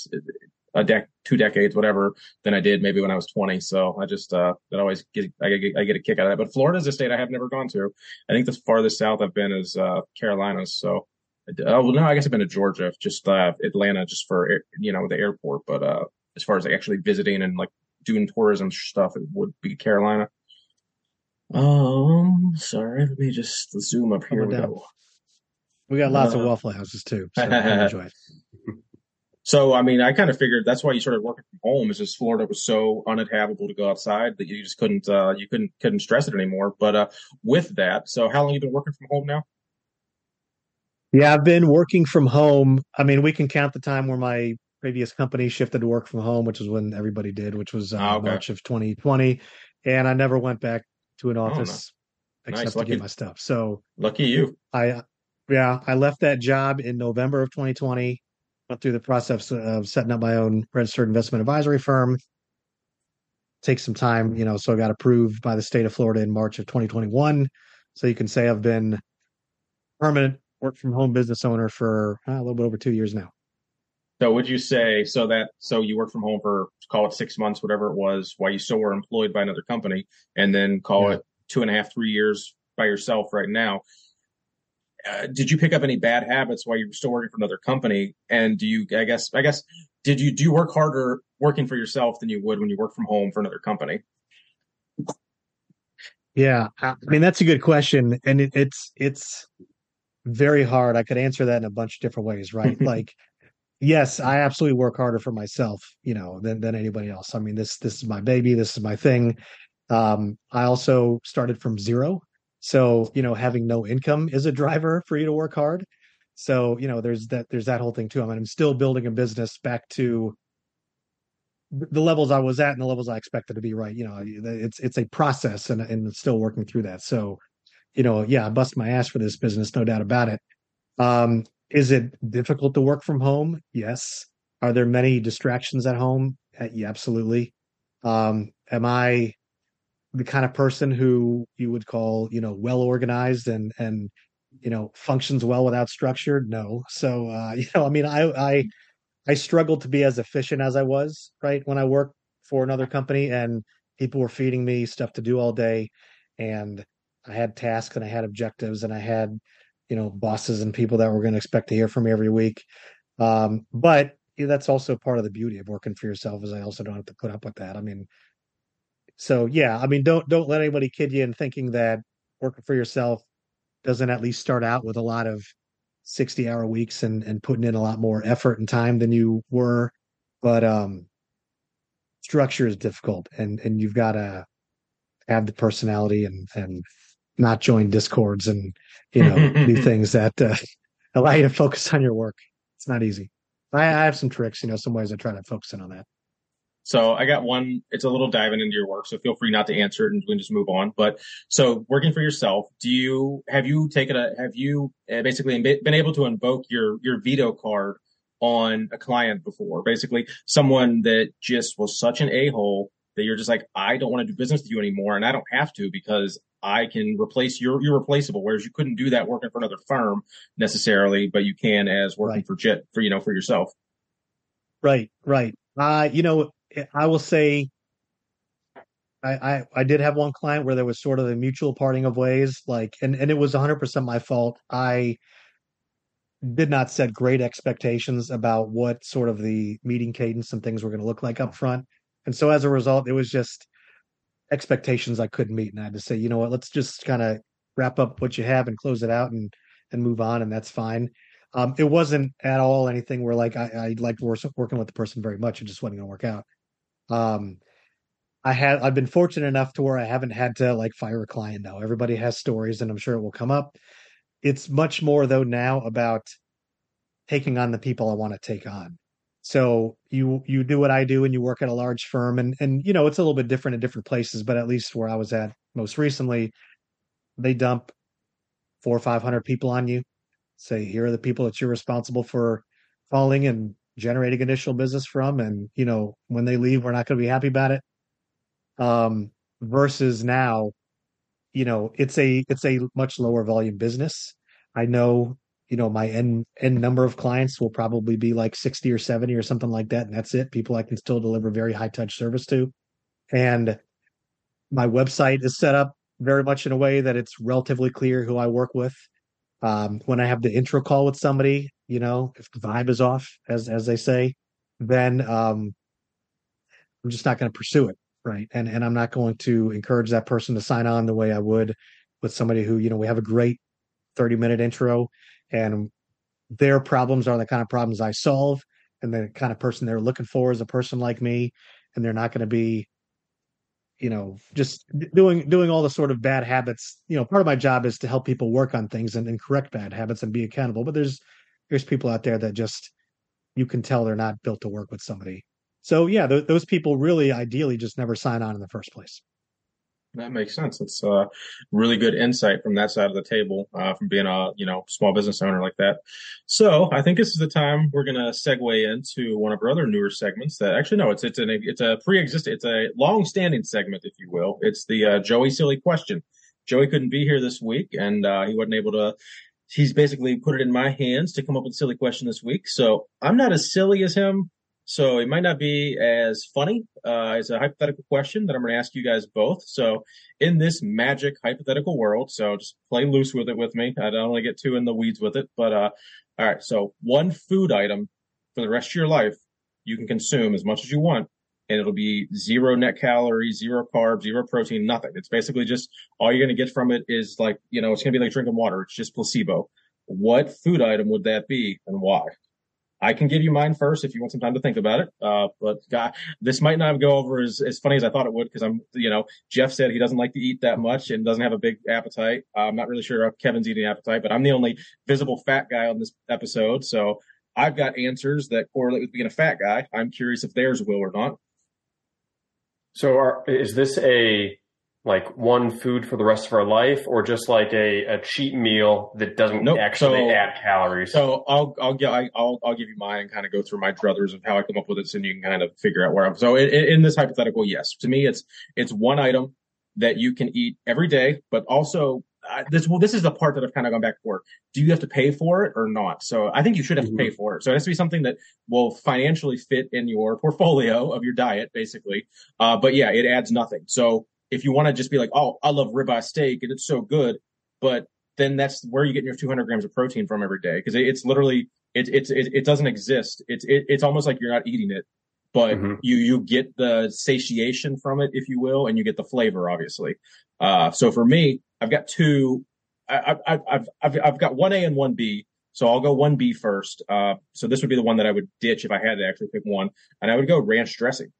a dec, two decades, whatever, than I did maybe when I was 20. So I just, uh, that always get, I get, I get a kick out of that. But Florida is a state I have never gone to. I think the farthest south I've been is, uh, Carolinas. So, oh, well, no, I guess I've been to Georgia, just, uh, Atlanta, just for, you know, the airport. But, uh, as far as like actually visiting and like doing tourism stuff, it would be Carolina. Um, sorry, let me just zoom up here. We, go. we got lots uh, of Waffle Houses too. So [laughs] enjoy it. So, I mean, I kind of figured that's why you started working from home is just Florida was so uninhabitable to go outside that you just couldn't, uh, you couldn't, couldn't stress it anymore. But, uh, with that, so how long you been working from home now? Yeah, I've been working from home. I mean, we can count the time where my previous company shifted to work from home, which was when everybody did, which was uh, oh, okay. March of 2020. And I never went back to an oh, office oh, except nice. to get my stuff. So lucky you. I yeah, I left that job in November of 2020. Went through the process of setting up my own registered investment advisory firm. Takes some time, you know. So I got approved by the state of Florida in March of 2021. So you can say I've been permanent work from home business owner for uh, a little bit over two years now. So would you say so that so you work from home for call it six months, whatever it was, while you still were employed by another company, and then call yeah. it two and a half, three years by yourself right now. Uh, did you pick up any bad habits while you were still working for another company? And do you, I guess, I guess, did you do you work harder working for yourself than you would when you work from home for another company? Yeah, I mean that's a good question, and it, it's it's very hard. I could answer that in a bunch of different ways, right? [laughs] like yes, I absolutely work harder for myself, you know, than than anybody else. I mean, this this is my baby, this is my thing. Um, I also started from zero, so you know, having no income is a driver for you to work hard. So you know, there's that there's that whole thing too. I mean, I'm still building a business back to the levels I was at and the levels I expected to be. Right, you know, it's it's a process, and and still working through that. So, you know, yeah, I bust my ass for this business, no doubt about it. Um, is it difficult to work from home? Yes. Are there many distractions at home? Uh, yeah, absolutely. Um, am I the kind of person who you would call, you know, well organized and and you know functions well without structure? No. So uh, [laughs] you know, I mean, I I I struggled to be as efficient as I was right when I worked for another company, and people were feeding me stuff to do all day, and I had tasks and I had objectives and I had you know bosses and people that we're going to expect to hear from me every week. Um, but that's also part of the beauty of working for yourself is i also don't have to put up with that. I mean so yeah i mean don't don't let anybody kid you in thinking that working for yourself doesn't at least start out with a lot of 60 hour weeks and and putting in a lot more effort and time than you were. But um structure is difficult and and you've got to have the personality and and not join discords and you know do [laughs] things that uh, [laughs] allow you to focus on your work. It's not easy. I, I, have some tricks you know some ways i try to focus in on that. So i got one it's a little diving into your work so feel free not to answer it and we can just move on. But so working for yourself do you have you taken a have you uh, basically been able to invoke your your veto card on a client before? Basically someone that just was such an a-hole that you're just like, I don't want to do business with you anymore. And I don't have to because I can replace your, you're replaceable. Whereas you couldn't do that working for another firm necessarily, but you can as working right. for JIT for, you know, for yourself. Right. Right. Uh, you know, I will say I, I, I did have one client where there was sort of a mutual parting of ways, like, and, and it was 100% my fault. I did not set great expectations about what sort of the meeting cadence and things were going to look like up front. And so as a result, it was just expectations I couldn't meet. And I had to say, you know what, let's just kind of wrap up what you have and close it out and and move on, and that's fine. Um, it wasn't at all anything where like I, I liked working with the person very much. It just wasn't going to work out. Um, I had I've been fortunate enough to where I haven't had to like fire a client now. Everybody has stories, and I'm sure it will come up. It's much more though now about taking on the people I want to take on. So you you do what I do and you work at a large firm and and you know it's a little bit different in different places, but at least where I was at most recently, they dump four or five hundred people on you. Say here are the people that you're responsible for calling and generating initial business from, and you know when they leave, we're not going to be happy about it. Um, versus now, you know it's a it's a much lower volume business. I know you know my end end number of clients will probably be like 60 or 70 or something like that and that's it people i can still deliver very high touch service to. And my website is set up very much in a way that it's relatively clear who i work with. Um, when i have the intro call with somebody you know if the vibe is off as as they say then um, i'm just not going to pursue it right? And and i'm not going to encourage that person to sign on the way i would with somebody who you know we have a great 30 minute intro and their problems are the kind of problems I solve, and the kind of person they're looking for is a person like me, and they're not going to be, you know, just doing doing all the sort of bad habits. You know, part of my job is to help people work on things and, and correct bad habits and be accountable. But there's there's people out there that just you can tell they're not built to work with somebody. So yeah, th- those people really ideally just never sign on in the first place. That makes sense. It's a uh, really good insight from that side of the table, uh, from being a you know small business owner like that. So I think this is the time we're going to segue into one of our other newer segments. That actually no, it's it's an it's a pre-existing, it's a long-standing segment, if you will. It's the uh, Joey silly question. Joey couldn't be here this week, and uh, he wasn't able to. He's basically put it in my hands to come up with a silly question this week. So I'm not as silly as him, so it might not be as funny uh, as a hypothetical question that I'm going to ask you guys both. So in this magic hypothetical world, so just play loose with it with me. I don't want to get too in the weeds with it, but uh, all right. So one food item for the rest of your life you can consume as much as you want, and it'll be zero net calories, zero carbs, zero protein, nothing. It's basically just all you're going to get from it is like you know it's going to be like drinking water. It's just placebo. What food item would that be, and why? I can give you mine first if you want some time to think about it. Uh, but God, this might not go over as, as funny as I thought it would because I'm, you know, Jeff said he doesn't like to eat that much and doesn't have a big appetite. I'm not really sure if Kevin's eating appetite, but I'm the only visible fat guy on this episode. So I've got answers that correlate with being a fat guy. I'm curious if theirs will or not. So are, is this a like one food for the rest of our life or just like a, a cheat meal that doesn't nope. actually so, add calories? So I'll, I'll, I'll, I'll give you mine and kind of go through my druthers of how I come up with it so you can kind of figure out where I'm. So in, in this hypothetical, yes, to me, it's, it's one item that you can eat every day, but also uh, this well, this is the part that I've kind of gone back for. Do you have to pay for it or not? So I think you should have mm-hmm. to pay mm-hmm. for it. So it has to be something that will financially fit in your portfolio of your diet, basically. Uh, but yeah, it adds nothing. So if you want to just be like, oh, I love ribeye steak and it's so good, but then that's where you get your 200 grams of protein from every day because it's literally it, it's it, it doesn't exist. It's it, it's almost like you're not eating it, but mm-hmm. you you get the satiation from it, if you will, and you get the flavor, obviously. Uh, so for me, I've got two. I, I, I've I've I've got one A and one B. So I'll go one B first. Uh, so this would be the one that I would ditch if I had to actually pick one, and I would go ranch dressing.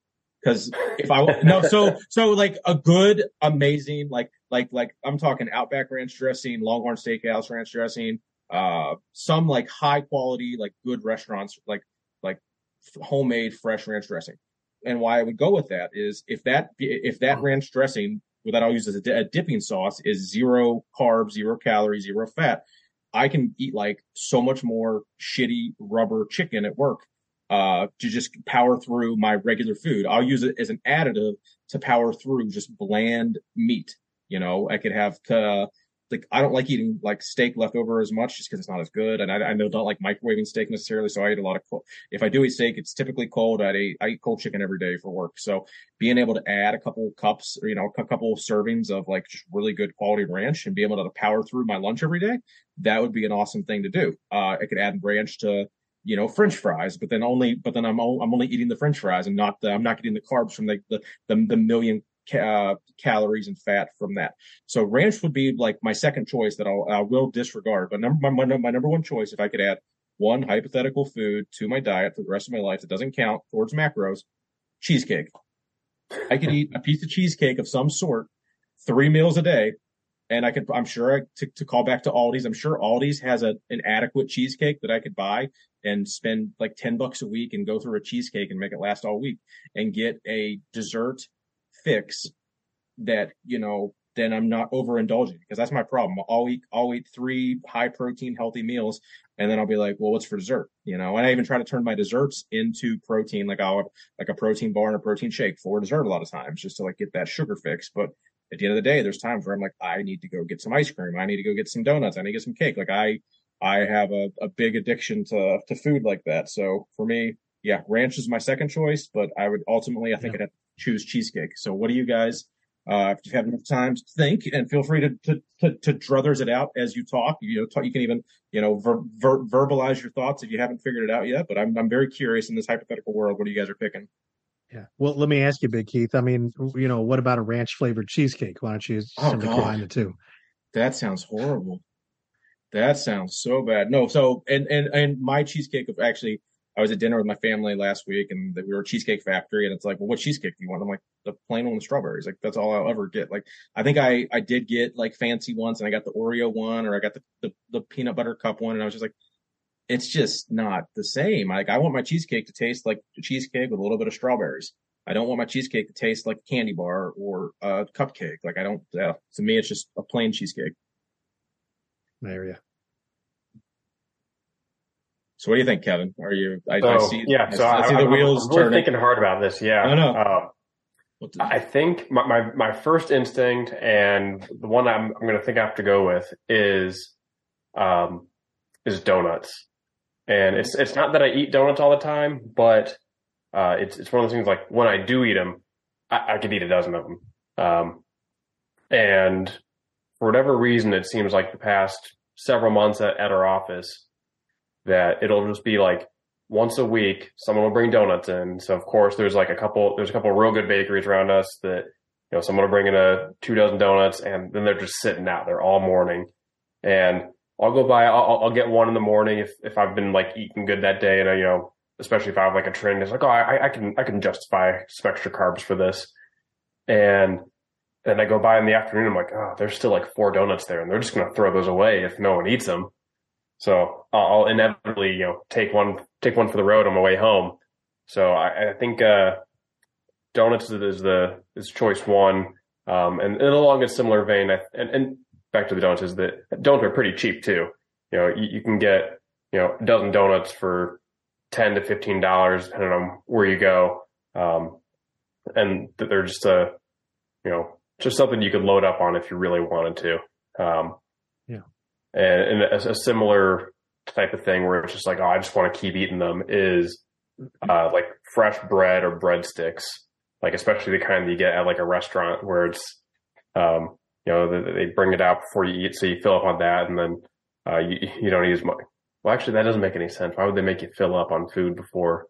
Because if I no, so so like a good, amazing, like like like I'm talking Outback ranch dressing, Longhorn Steakhouse ranch dressing, uh, some like high quality, like good restaurants, like like homemade fresh ranch dressing. And why I would go with that is if that if that ranch dressing that I'll use as a, a dipping sauce is zero carbs, zero calories, zero fat, I can eat like so much more shitty rubber chicken at work uh, to just power through my regular food. I'll use it as an additive to power through just bland meat. You know, I could have, uh, like, I don't like eating like steak leftover as much just because it's not as good. And I, I know don't like microwaving steak necessarily. So I eat a lot of cold. If I do eat steak, it's typically cold. I eat, I eat cold chicken every day for work. So being able to add a couple cups or, you know, a couple servings of like just really good quality ranch and be able to power through my lunch every day, that would be an awesome thing to do. Uh, I could add ranch to, you know, French fries, but then only, but then I'm, I'm only eating the French fries and not the, I'm not getting the carbs from the, the, the, the million ca- uh, calories and fat from that. So ranch would be like my second choice that I'll, I will disregard. But number, my, my, my number one choice, if I could add one hypothetical food to my diet for the rest of my life that doesn't count towards macros, cheesecake. I could eat a piece of cheesecake of some sort, three meals a day, and I could, I'm sure I, to, to call back to Aldi's, I'm sure Aldi's has a, an adequate cheesecake that I could buy and spend like 10 bucks a week and go through a cheesecake and make it last all week and get a dessert fix that, you know, then I'm not overindulging because that's my problem. I'll eat, I'll eat three high protein, healthy meals. And then I'll be like, well, what's for dessert? You know, and I even try to turn my desserts into protein, like I'll have like a protein bar and a protein shake for dessert a lot of times just to like get that sugar fix. But at the end of the day, there's times where I'm like, I need to go get some ice cream. I need to go get some donuts. I need to get some cake. Like I, I have a, a big addiction to, to food like that. So for me, yeah, ranch is my second choice, but I would ultimately, I think yeah. I'd have to choose cheesecake. So what do you guys, uh, if you have enough time to think and feel free to, to, to, to druthers it out as you talk, you know, talk, you can even, you know, ver, ver, verbalize your thoughts if you haven't figured it out yet, but I'm, I'm very curious in this hypothetical world, what do you guys are picking? Yeah. Well, let me ask you, Big Keith. I mean, you know, what about a ranch flavored cheesecake? Why don't you oh, combine the two? That sounds horrible. That sounds so bad. No, so and and and my cheesecake of actually I was at dinner with my family last week and we were a cheesecake factory and it's like, well, what cheesecake do you want? I'm like, the plain one with strawberries. Like that's all I'll ever get. Like I think I, I did get like fancy ones and I got the Oreo one or I got the, the, the peanut butter cup one. And I was just like, it's just not the same. Like I want my cheesecake to taste like a cheesecake with a little bit of strawberries. I don't want my cheesecake to taste like a candy bar or a cupcake. Like I don't, yeah, to me, it's just a plain cheesecake. There you so what do you think, Kevin? Are you? I, so, I see. Yeah. I, so I, I see the I'm, wheels I'm really turning. thinking hard about this. Yeah. I know. Uh, I think my, my, my first instinct and the one I'm I'm going to think I have to go with is um is donuts. And it's it's not that I eat donuts all the time, but uh, it's it's one of those things like when I do eat them, I, I could eat a dozen of them. Um, and for whatever reason, it seems like the past several months at, at our office, that it'll just be like once a week, someone will bring donuts in. So of course, there's like a couple, there's a couple real good bakeries around us that, you know, someone will bring in a two dozen donuts and then they're just sitting out there all morning. And I'll go by, I'll, I'll get one in the morning if, if I've been like eating good that day and I, you know, especially if I have like a trend, it's like, oh, I, I can, I can justify some extra carbs for this. And then I go by in the afternoon, I'm like, oh, there's still like four donuts there and they're just to throw those away if no one eats them. So I'll inevitably, you know, take one, take one for the road on my way home. So I, I think, uh, donuts is the, is choice one. Um, and, and along a similar vein, I, and, and back to the donuts is that donuts are pretty cheap too. You know, you, you can get, you know, a dozen donuts for 10 to $15, depending on where you go. Um, and that they're just a, you know, just something you could load up on if you really wanted to. Um, and, and a, a, similar type of thing where it's just like, oh, I just want to keep eating them is uh, like fresh bread or breadsticks, like especially the kind that you get at like a restaurant where it's, um, you know, they, they bring it out before you eat, so you fill up on that, and then uh, you you don't use much. Well, actually, that doesn't make any sense. Why would they make you fill up on food before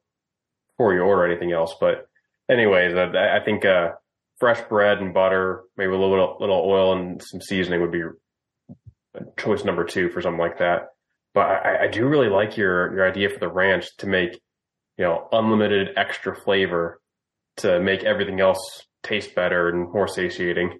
before you order anything else? But anyways, I, I think uh, fresh bread and butter, maybe a little little oil and some seasoning would be choice number two for something like that. But I, I do really like your your idea for the ranch to make you know unlimited extra flavor to make everything else taste better and more satiating.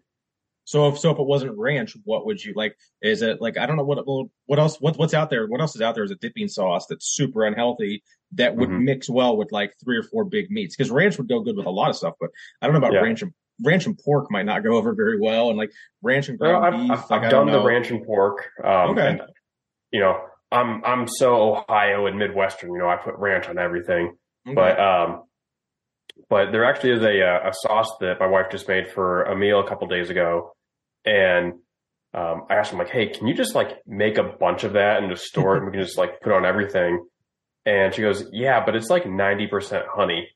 So if so, if it wasn't ranch, what would you like? Is it like I don't know what what else what what's out there? What else is out there? Is a dipping sauce that's super unhealthy that would mm-hmm. mix well with like three or four big meats? Because ranch would go good with a lot of stuff, but I don't know about yeah. ranch and ranch and pork might not go over very well, and like ranch and ground well, I've, beef. I've, like, I've done know. the ranch and pork. Um, okay. And, you know, I'm I'm so Ohio and Midwestern. You know, I put ranch on everything, okay. but um, but there actually is a a sauce that my wife just made for a meal a couple days ago, and um, I asked him like, "Hey, can you just like make a bunch of that and just store it? and we can just like put on everything." And she goes, "Yeah, but it's like ninety percent honey."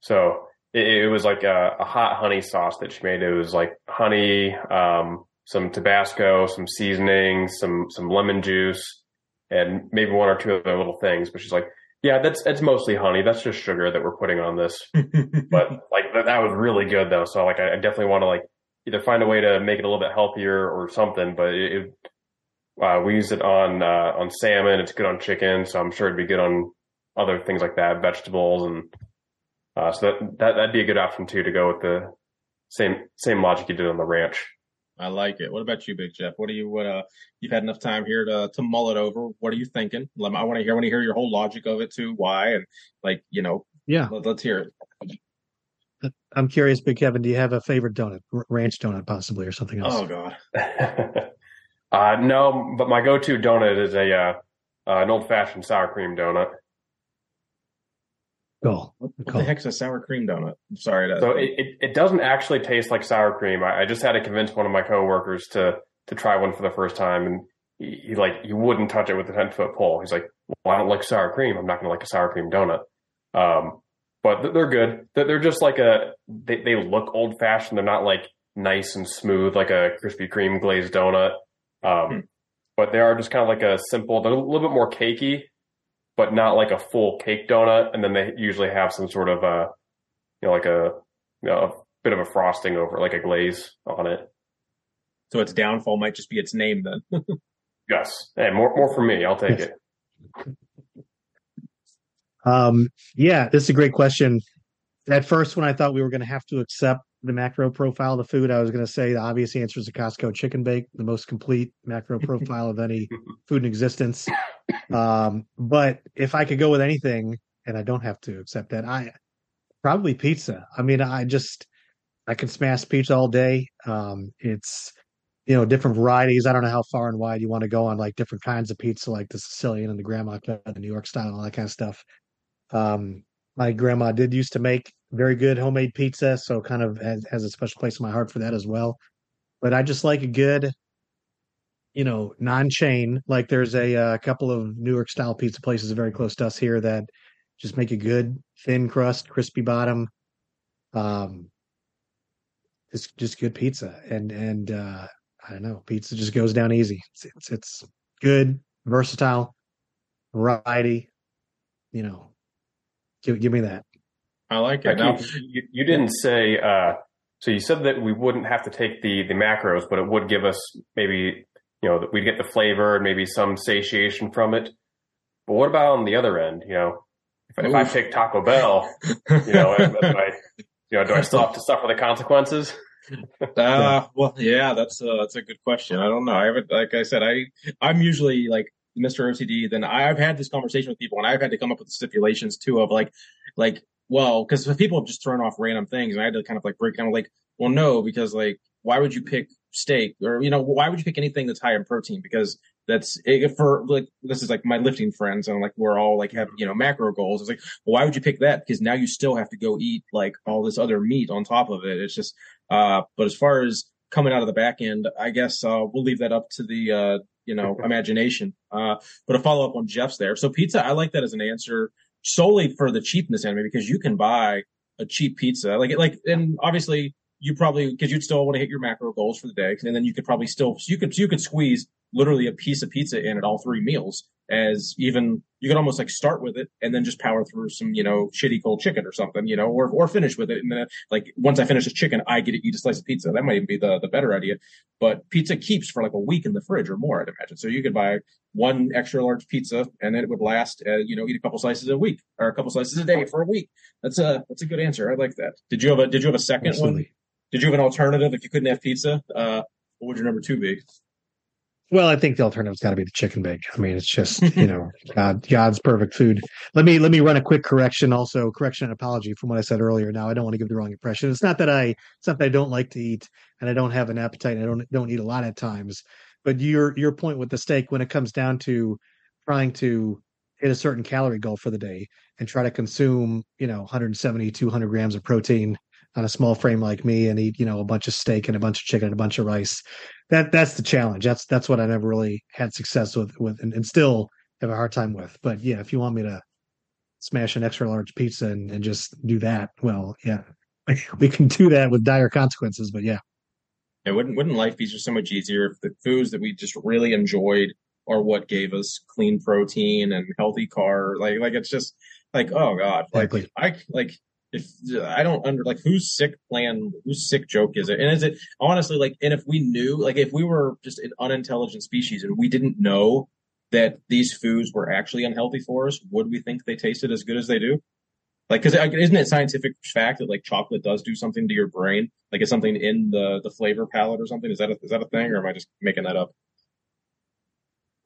So it, it was like a, a, hot honey sauce that she made. It was like honey, um, some Tabasco, some seasoning, some some lemon juice, and maybe one or two other little things. But she's like, "Yeah, that's it's mostly honey. That's just sugar that we're putting on this." but [laughs] like that, that, was really good though. So like, I, I definitely want to like either find a way to make it a little bit healthier or something. But it, it uh, we use it on uh, on salmon. It's good on chicken, so I'm sure it'd be good on other things like that, vegetables and uh, so that, that, that'd be a good option too, to go with the same, same logic you did on the ranch. I like it. What about you, Big Jeff? What do you what uh you've had enough time here to to mull it over? What are you thinking? I want to hear I want to hear your whole logic of it too, why and like, you know, yeah. Let, us hear it. I'm curious, Big Kevin, do you have a favorite donut? ranch donut possibly or something else? Oh god. [laughs] uh no, but my go-to donut is a uh, uh an old-fashioned sour cream donut. Cool. What, what cool. the heck's a sour cream donut? I'm sorry. To... So it, it, it, doesn't actually taste like sour cream. I, I, just had to convince one of my coworkers to to try one for the first time, and he, he like he wouldn't touch it with a ten foot pole. He's like, "Well, I don't like sour cream. I'm not going to like a sour cream donut." Um, but they're good. They're just like a they, they look old fashioned. They're not like nice and smooth like a Krispy Kreme glazed donut. Um, hmm. But they are just kind of like a simple. They're a little bit more cakey, but not like a full cake donut. And then they usually have some sort of a, you know, like a you know, a bit of a frosting over, like a glaze on it. So its downfall might just be its name then. [laughs] yes. Hey, more more for me. I'll take it. [laughs] Um, yeah, this is a great question. At first, when I thought we were going to have to accept the macro profile of the food, I was going to say the obvious answer is the Costco chicken bake, the most complete macro [laughs] profile of any food in existence. [clears throat] Um, but if I could go with anything, and I don't have to accept that, I probably pizza. I mean, I just I can smash pizza all day. Um, it's you know different varieties. I don't know how far and wide you want to go on like different kinds of pizza, like the Sicilian and the grandma the New York style, all that kind of stuff. Um, my grandma did used to make very good homemade pizza, so kind of has, has a special place in my heart for that as well. But I just like a good, you know, non-chain. Like there's a, a uh, couple of New York style pizza places very close to us here that just make a good thin crust, crispy bottom. Um, it's just good pizza, and and uh, I don't know, pizza just goes down easy. It's it's, it's good, versatile, variety. You know, Give, give me that. I like it. Now, you, you, didn't say, uh, so you said that we wouldn't have to take the, the macros, but it would give us maybe, you know, that we'd get the flavor and maybe some satiation from it. But what about on the other end? You know, if, if I pick Taco Bell, you know, I, you know, do I still have to suffer the consequences? [laughs] uh, well, yeah, that's uh, that's a good question. I don't know. I haven't, like I said, I I'm usually like Mr. OCD, then I've had this conversation with people and I've had to come up with stipulations too of like, like, well, because people have just thrown off random things and I had to kind of like break down like, well, no, because like, why would you pick steak or, you know, why would you pick anything that's high in protein? Because that's for like, this is like my lifting friends and like, we're all like have, you know, macro goals. It's like, well, why would you pick that? Because now you still have to go eat like all this other meat on top of it. It's just, uh, but as far as, coming out of the back end, I guess uh, we'll leave that up to the uh, you know imagination. Uh, but a follow up on Jeff's there. So pizza, I like that as an answer solely for the cheapness anime because you can buy a cheap pizza like like and obviously you probably because you'd still want to hit your macro goals for the day and then you could probably still you could you could squeeze literally a piece of pizza in at all three meals as even you could almost like start with it and then just power through some, you know, shitty cold chicken or something, you know, or, or finish with it. And then like once I finish the chicken, I get to eat a slice of pizza. That might even be the, the better idea. But pizza keeps for like a week in the fridge or more, I'd imagine. So you could buy one extra large pizza and then it would last, uh, you know, eat a couple slices a week or a couple slices a day for a week. That's a, that's a good answer. I like that. Did you have a, did you have a second Absolutely. one? Did you have an alternative if you couldn't have pizza? Uh, what would your number two be? Well, I think the alternative's got to be the chicken bake. I mean, it's just [laughs] you know God, God's perfect food. Let me let me run a quick correction, also correction and apology from what I said earlier. Now, I don't want to give the wrong impression. It's not that I it's not that I don't like to eat and I don't have an appetite. I don't don't eat a lot at times. But your your point with the steak, when it comes down to trying to hit a certain calorie goal for the day and try to consume you know 170 200 grams of protein on a small frame like me and eat you know a bunch of steak and a bunch of chicken and a bunch of rice. That that's the challenge. That's that's what i never really had success with with and, and, still have a hard time with. But yeah if you want me to smash an extra large pizza and, and just do that well yeah [laughs] we can do that with dire consequences but yeah. It wouldn't wouldn't life be just so much easier if the foods that we just really enjoyed are what gave us clean protein and healthy car like like it's just like oh god like exactly. i like if I don't under like whose sick plan, whose sick joke is it? And is it honestly like, and if we knew, like, if we were just an unintelligent species and we didn't know that these foods were actually unhealthy for us, would we think they tasted as good as they do? Like, because isn't it scientific fact that like chocolate does do something to your brain? Like, it's something in the the flavor palette or something. Is that a, is that a thing, or am I just making that up?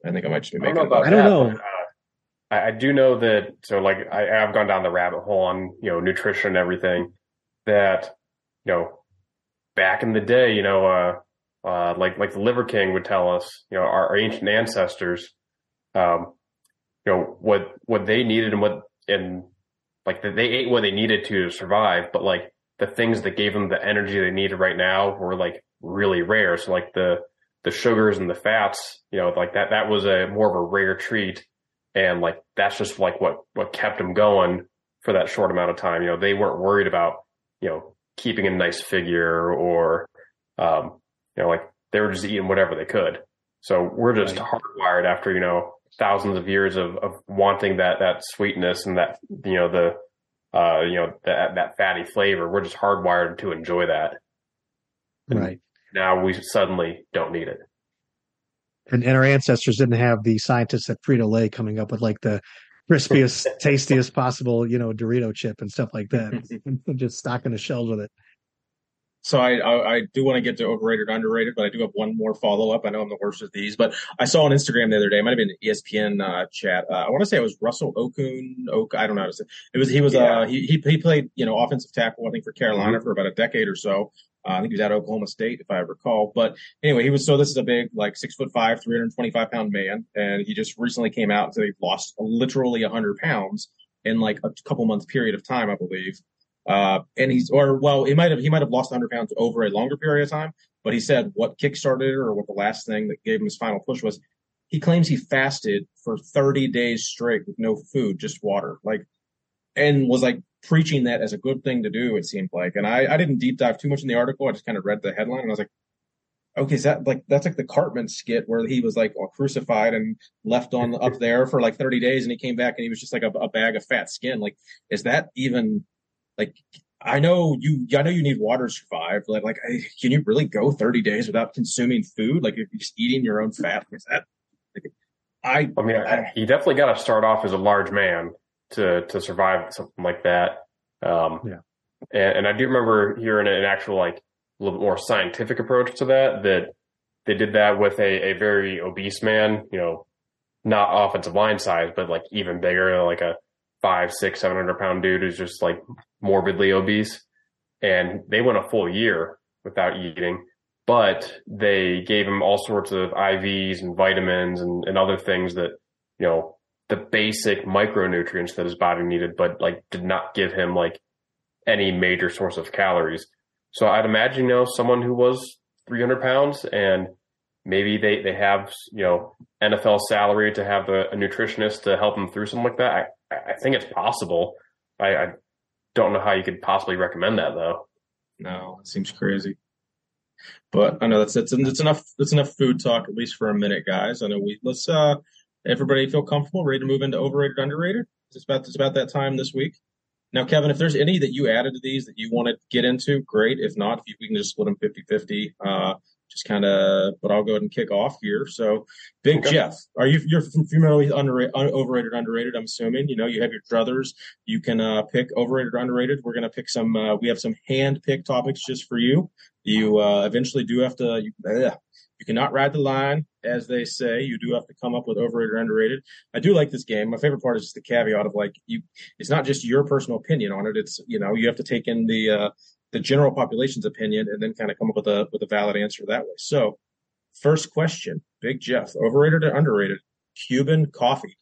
I think I might just be making. I don't know. About I don't know. Uh, I, I, do know that. So, like, I, I've gone down the rabbit hole on you know nutrition and everything. That you know, back in the day, you know, uh, uh, like like the Liver King would tell us, you know, our, our ancient ancestors, um, you know, what what they needed and what and like that they ate what they needed to survive, but like the things that gave them the energy they needed right now were like really rare. So like the the sugars and the fats, you know, like that that was a more of a rare treat, and like that's just like what what kept them going for that short amount of time. You know, they weren't worried about you know keeping a nice figure or um, you know like they were just eating whatever they could. So we're just right. hardwired after you know thousands of years of, of wanting that that sweetness and that you know the uh you know that that fatty flavor. We're just hardwired to enjoy that. And right. Now we suddenly don't need it. And, and our ancestors didn't have the scientists at Frito Lay coming up with like the crispiest, [laughs] tastiest possible, you know, Dorito chip and stuff like that. [laughs] just stocking the shelves with it. So I, I, I do want to get to overrated, underrated, but I do have one more follow up. I know I'm the worst at these, but I saw on Instagram the other day. It might have been an ESPN uh, chat. Uh, I want to say it was Russell Okung. Oak, I don't know. How to say it was he was yeah. uh he, he he played you know offensive tackle I think for Carolina mm-hmm. for about a decade or so. Uh, I think he was at Oklahoma State if I recall. But anyway, he was so this is a big like six foot five, 325 pound man, and he just recently came out and said he lost literally 100 pounds in like a couple months period of time, I believe. Uh, and he's, or well, he might have, he might have lost 100 pounds over a longer period of time. But he said what kickstarted it or what the last thing that gave him his final push was. He claims he fasted for 30 days straight with no food, just water, like, and was like preaching that as a good thing to do. It seemed like, and I, I didn't deep dive too much in the article. I just kind of read the headline and I was like, okay, is that like that's like the Cartman skit where he was like crucified and left on up there for like 30 days, and he came back and he was just like a, a, bag of fat skin. Like, is that even like I know you I know you need water to survive, but like can you really go 30 days without consuming food? Like if you're just eating your own fat, is that like, I I mean I, you definitely got to start off as a large man to to survive something like that. Um, yeah. And, and I do remember hearing an actual like a little bit more scientific approach to that that they did that with a, a very obese man, you know, not offensive line size, but like even bigger, like a five, six, seven hundred pound dude who's just like morbidly obese. And they went a full year without eating, but they gave him all sorts of IVs and vitamins and, and other things that, you know, the basic micronutrients that his body needed, but like did not give him like any major source of calories. So I'd imagine, you know, someone who was 300 pounds and maybe they, they have, you know, NFL salary to have a, a nutritionist to help them through something like that. I, I think it's possible. I, I don't know how you could possibly recommend that though. No, it seems crazy. But I know that's that's enough that's enough food talk at least for a minute, guys. I know we let's uh everybody feel comfortable, ready to move into overrated, underrated. It's about it's about that time this week. Now, Kevin, if there's any that you added to these that you want to get into, great. If not, if we can just split them 50 50, uh, just kind of, but I'll go ahead and kick off here. So, Big okay. Jeff, are you you're familiar with underrated, overrated, underrated? I'm assuming you know you have your druthers. You can uh, pick overrated, underrated. We're gonna pick some. Uh, we have some hand pick topics just for you. You uh, eventually do have to. You, you cannot ride the line, as they say. You do have to come up with overrated or underrated. I do like this game. My favorite part is just the caveat of like you. It's not just your personal opinion on it. It's you know you have to take in the uh, the general population's opinion and then kind of come up with a with a valid answer that way. So, first question, Big Jeff, overrated or underrated? Cuban coffee.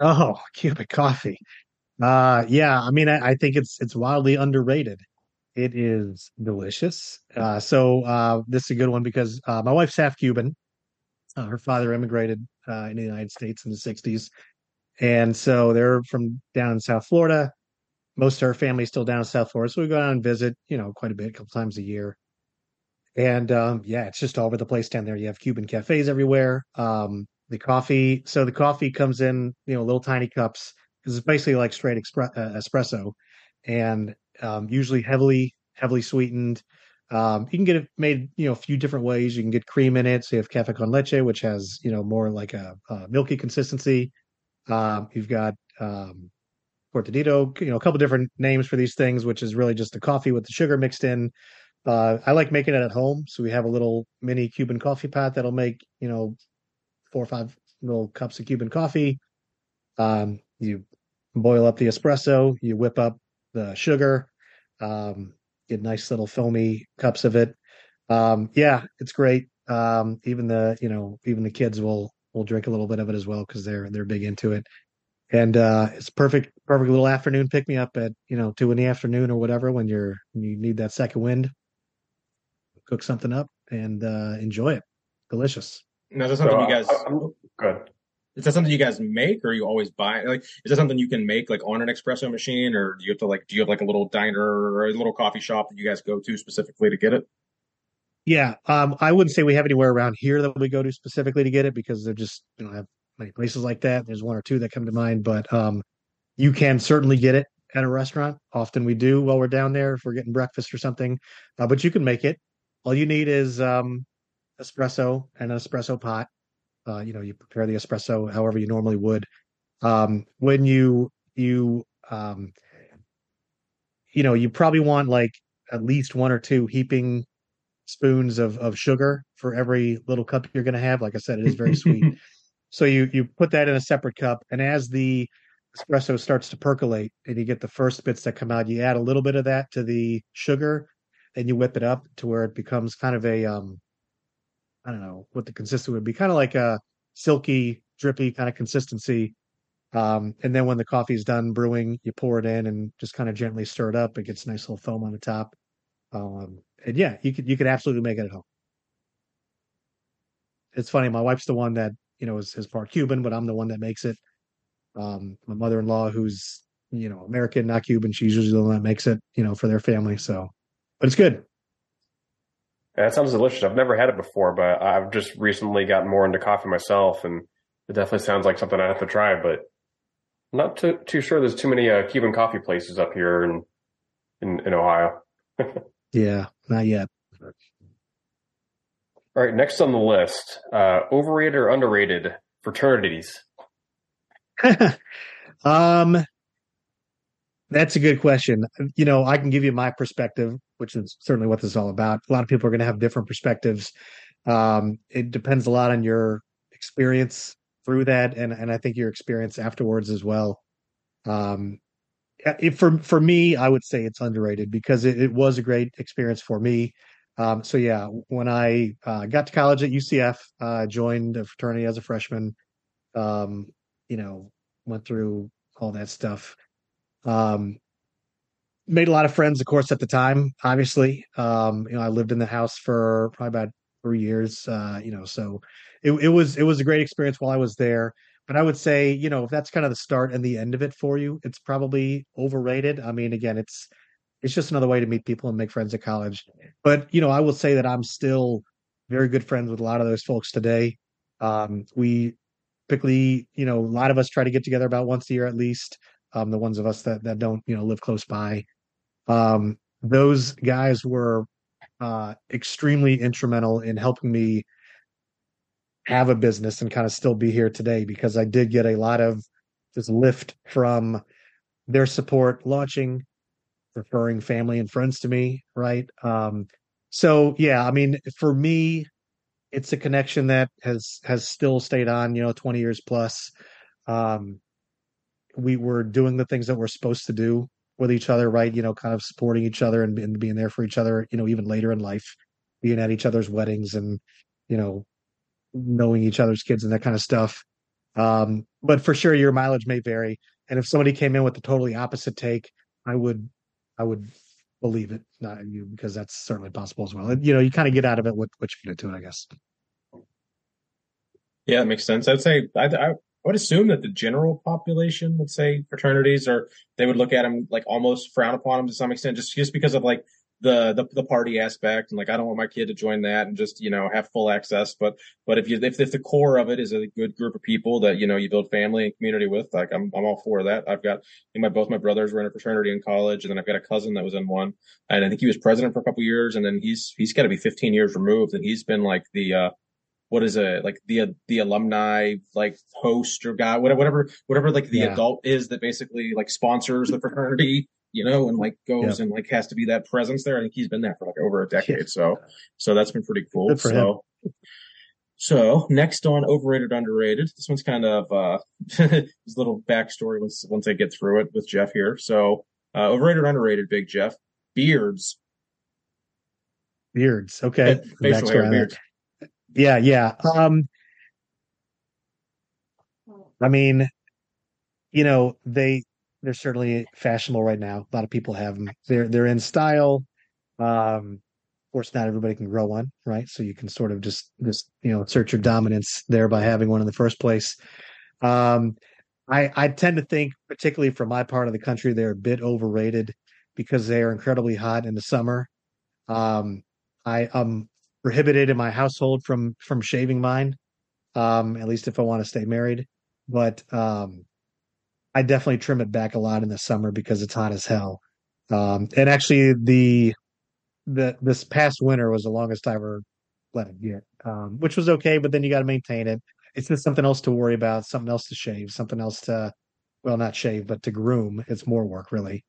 Oh, Cuban coffee. Uh yeah, I mean I, I think it's it's wildly underrated. It is delicious. Uh, so uh, this is a good one because uh, my wife's half Cuban. Uh, her father immigrated uh, in the United States in the '60s, and so they're from down in South Florida most of her family is still down in South Florida, so we go down and visit, you know, quite a bit, a couple times a year. And um, yeah, it's just all over the place down there. You have Cuban cafes everywhere. Um, the coffee, so the coffee comes in, you know, little tiny cups because it's basically like straight expre- uh, espresso, and um, usually heavily heavily sweetened. Um, you can get it made, you know, a few different ways. You can get cream in it. So you have cafe con leche, which has, you know, more like a, a milky consistency. Um, you've got um, cortadito, you know, a couple different names for these things, which is really just the coffee with the sugar mixed in. Uh, I like making it at home, so we have a little mini Cuban coffee pot that'll make you know four or five little cups of Cuban coffee. Um, you boil up the espresso, you whip up the sugar, um, get nice little foamy cups of it. Um, yeah, it's great. Um, even the you know even the kids will will drink a little bit of it as well because they're they're big into it. And uh, it's perfect perfect little afternoon pick me up at you know two in the afternoon or whatever when you're when you need that second wind. Cook something up and uh, enjoy it. Delicious. Now, is that something so, you guys? I'm, good. Is that something you guys make, or you always buy? Like, is that something you can make like on an espresso machine, or do you have to like? Do you have like a little diner or a little coffee shop that you guys go to specifically to get it? Yeah, um, I wouldn't say we have anywhere around here that we go to specifically to get it because they're just you know have many places like that. There's one or two that come to mind, but um, you can certainly get it at a restaurant. Often we do while we're down there if we're getting breakfast or something. Uh, but you can make it. All you need is um, espresso and an espresso pot. Uh, you know, you prepare the espresso however you normally would. Um, when you you um, you know, you probably want like at least one or two heaping spoons of of sugar for every little cup you're going to have. Like I said, it is very sweet. [laughs] so you you put that in a separate cup, and as the espresso starts to percolate and you get the first bits that come out, you add a little bit of that to the sugar, and you whip it up to where it becomes kind of a um, I don't know what the consistency would be, kind of like a silky, drippy kind of consistency. Um, and then when the coffee is done brewing, you pour it in and just kind of gently stir it up. It gets a nice little foam on the top. Um, and yeah, you could you could absolutely make it at home. It's funny. My wife's the one that you know is, is part Cuban, but I'm the one that makes it. Um, my mother-in-law, who's you know American, not Cuban, she's usually the one that makes it. You know, for their family. So, but it's good. That sounds delicious. I've never had it before, but I've just recently gotten more into coffee myself, and it definitely sounds like something I have to try. But I'm not too, too sure there's too many uh, Cuban coffee places up here in in, in Ohio. [laughs] Yeah, not yet. All right, next on the list, uh, overrated or underrated fraternities? [laughs] um, that's a good question. You know, I can give you my perspective, which is certainly what this is all about. A lot of people are going to have different perspectives. Um, it depends a lot on your experience through that, and and I think your experience afterwards as well. Um, for for me, I would say it's underrated because it, it was a great experience for me. Um, so yeah, when I uh, got to college at UCF, uh, joined a fraternity as a freshman. Um, you know, went through all that stuff. Um, made a lot of friends, of course, at the time. Obviously, um, you know, I lived in the house for probably about three years. Uh, you know, so it, it was it was a great experience while I was there but I would say, you know, if that's kind of the start and the end of it for you, it's probably overrated. I mean, again, it's it's just another way to meet people and make friends at college. But you know, I will say that I'm still very good friends with a lot of those folks today. Um, we typically, you know, a lot of us try to get together about once a year at least. Um, the ones of us that that don't, you know, live close by. Um, those guys were uh, extremely instrumental in helping me have a business and kind of still be here today because I did get a lot of just lift from their support launching, referring family and friends to me, right? Um, so yeah, I mean, for me, it's a connection that has has still stayed on, you know, 20 years plus. Um, we were doing the things that we're supposed to do with each other, right? You know, kind of supporting each other and, and being there for each other, you know, even later in life, being at each other's weddings and, you know, knowing each other's kids and that kind of stuff. Um, but for sure, your mileage may vary. And if somebody came in with the totally opposite take, I would, I would believe it, not you, because that's certainly possible as well. And, you know, you kind of get out of it what what you get into it, I guess. Yeah, that makes sense. I'd say I, I would assume that the general population would say fraternities, or they would look at them like almost frown upon them to some extent, just just because of like the, the the party aspect and like I don't want my kid to join that and just you know have full access. But but if you if, if the core of it is a good group of people that you know you build family and community with, like I'm I'm all for that. I've got my both my brothers were in a fraternity in college, and then I've got a cousin that was in one, and I think he was president for a couple years, and then he's he's got to be 15 years removed, and he's been like the uh what is it like the the alumni like host or guy whatever whatever whatever like the yeah. adult is that basically like sponsors the fraternity you know and like goes and like has to be that presence there. I think he's been there for like over a decade yeah. so so that's been pretty cool so. him. so next on overrated underrated. This one's kind of uh [laughs] this little backstory once once i get through it with jeff here. So uh overrated underrated big jeff. Beards. Beards okay. Hair beards yeah, yeah. Um, I mean, you know, they they're certainly fashionable right now. A lot of people have them. They're they're in style. Um, of course, not everybody can grow one, right? So you can sort of just just you know assert your dominance there by having one in the first place. Um, I I tend to think, particularly for my part of the country, they're a bit overrated because they are incredibly hot in the summer. Um, I um prohibited in my household from from shaving mine. Um, at least if I want to stay married. But um, I definitely trim it back a lot in the summer because it's hot as hell. Um, and actually, the the this past winter was the longest I ever let it get, um, which was okay. But then you got to maintain it. It's just something else to worry about, something else to shave, something else to, well, not shave, but to groom. It's more work, really.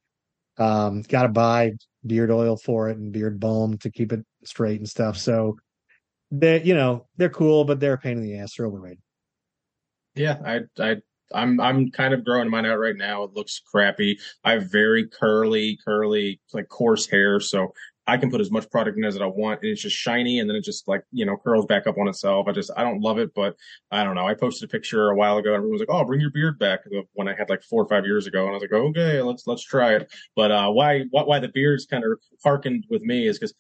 Um, got to buy beard oil for it and beard balm to keep it straight and stuff. So they, you know, they're cool, but they're a pain in the ass. They're overrated. Yeah, I, I, I'm, I'm kind of growing mine out right now. It looks crappy. I have very curly, curly, like coarse hair, so I can put as much product in as I want, and it's just shiny, and then it just like you know curls back up on itself. I just I don't love it, but I don't know. I posted a picture a while ago, and everyone was like, "Oh, bring your beard back." When I had like four or five years ago, and I was like, "Okay, let's let's try it." But uh, why why, why the beards kind of harkened with me is because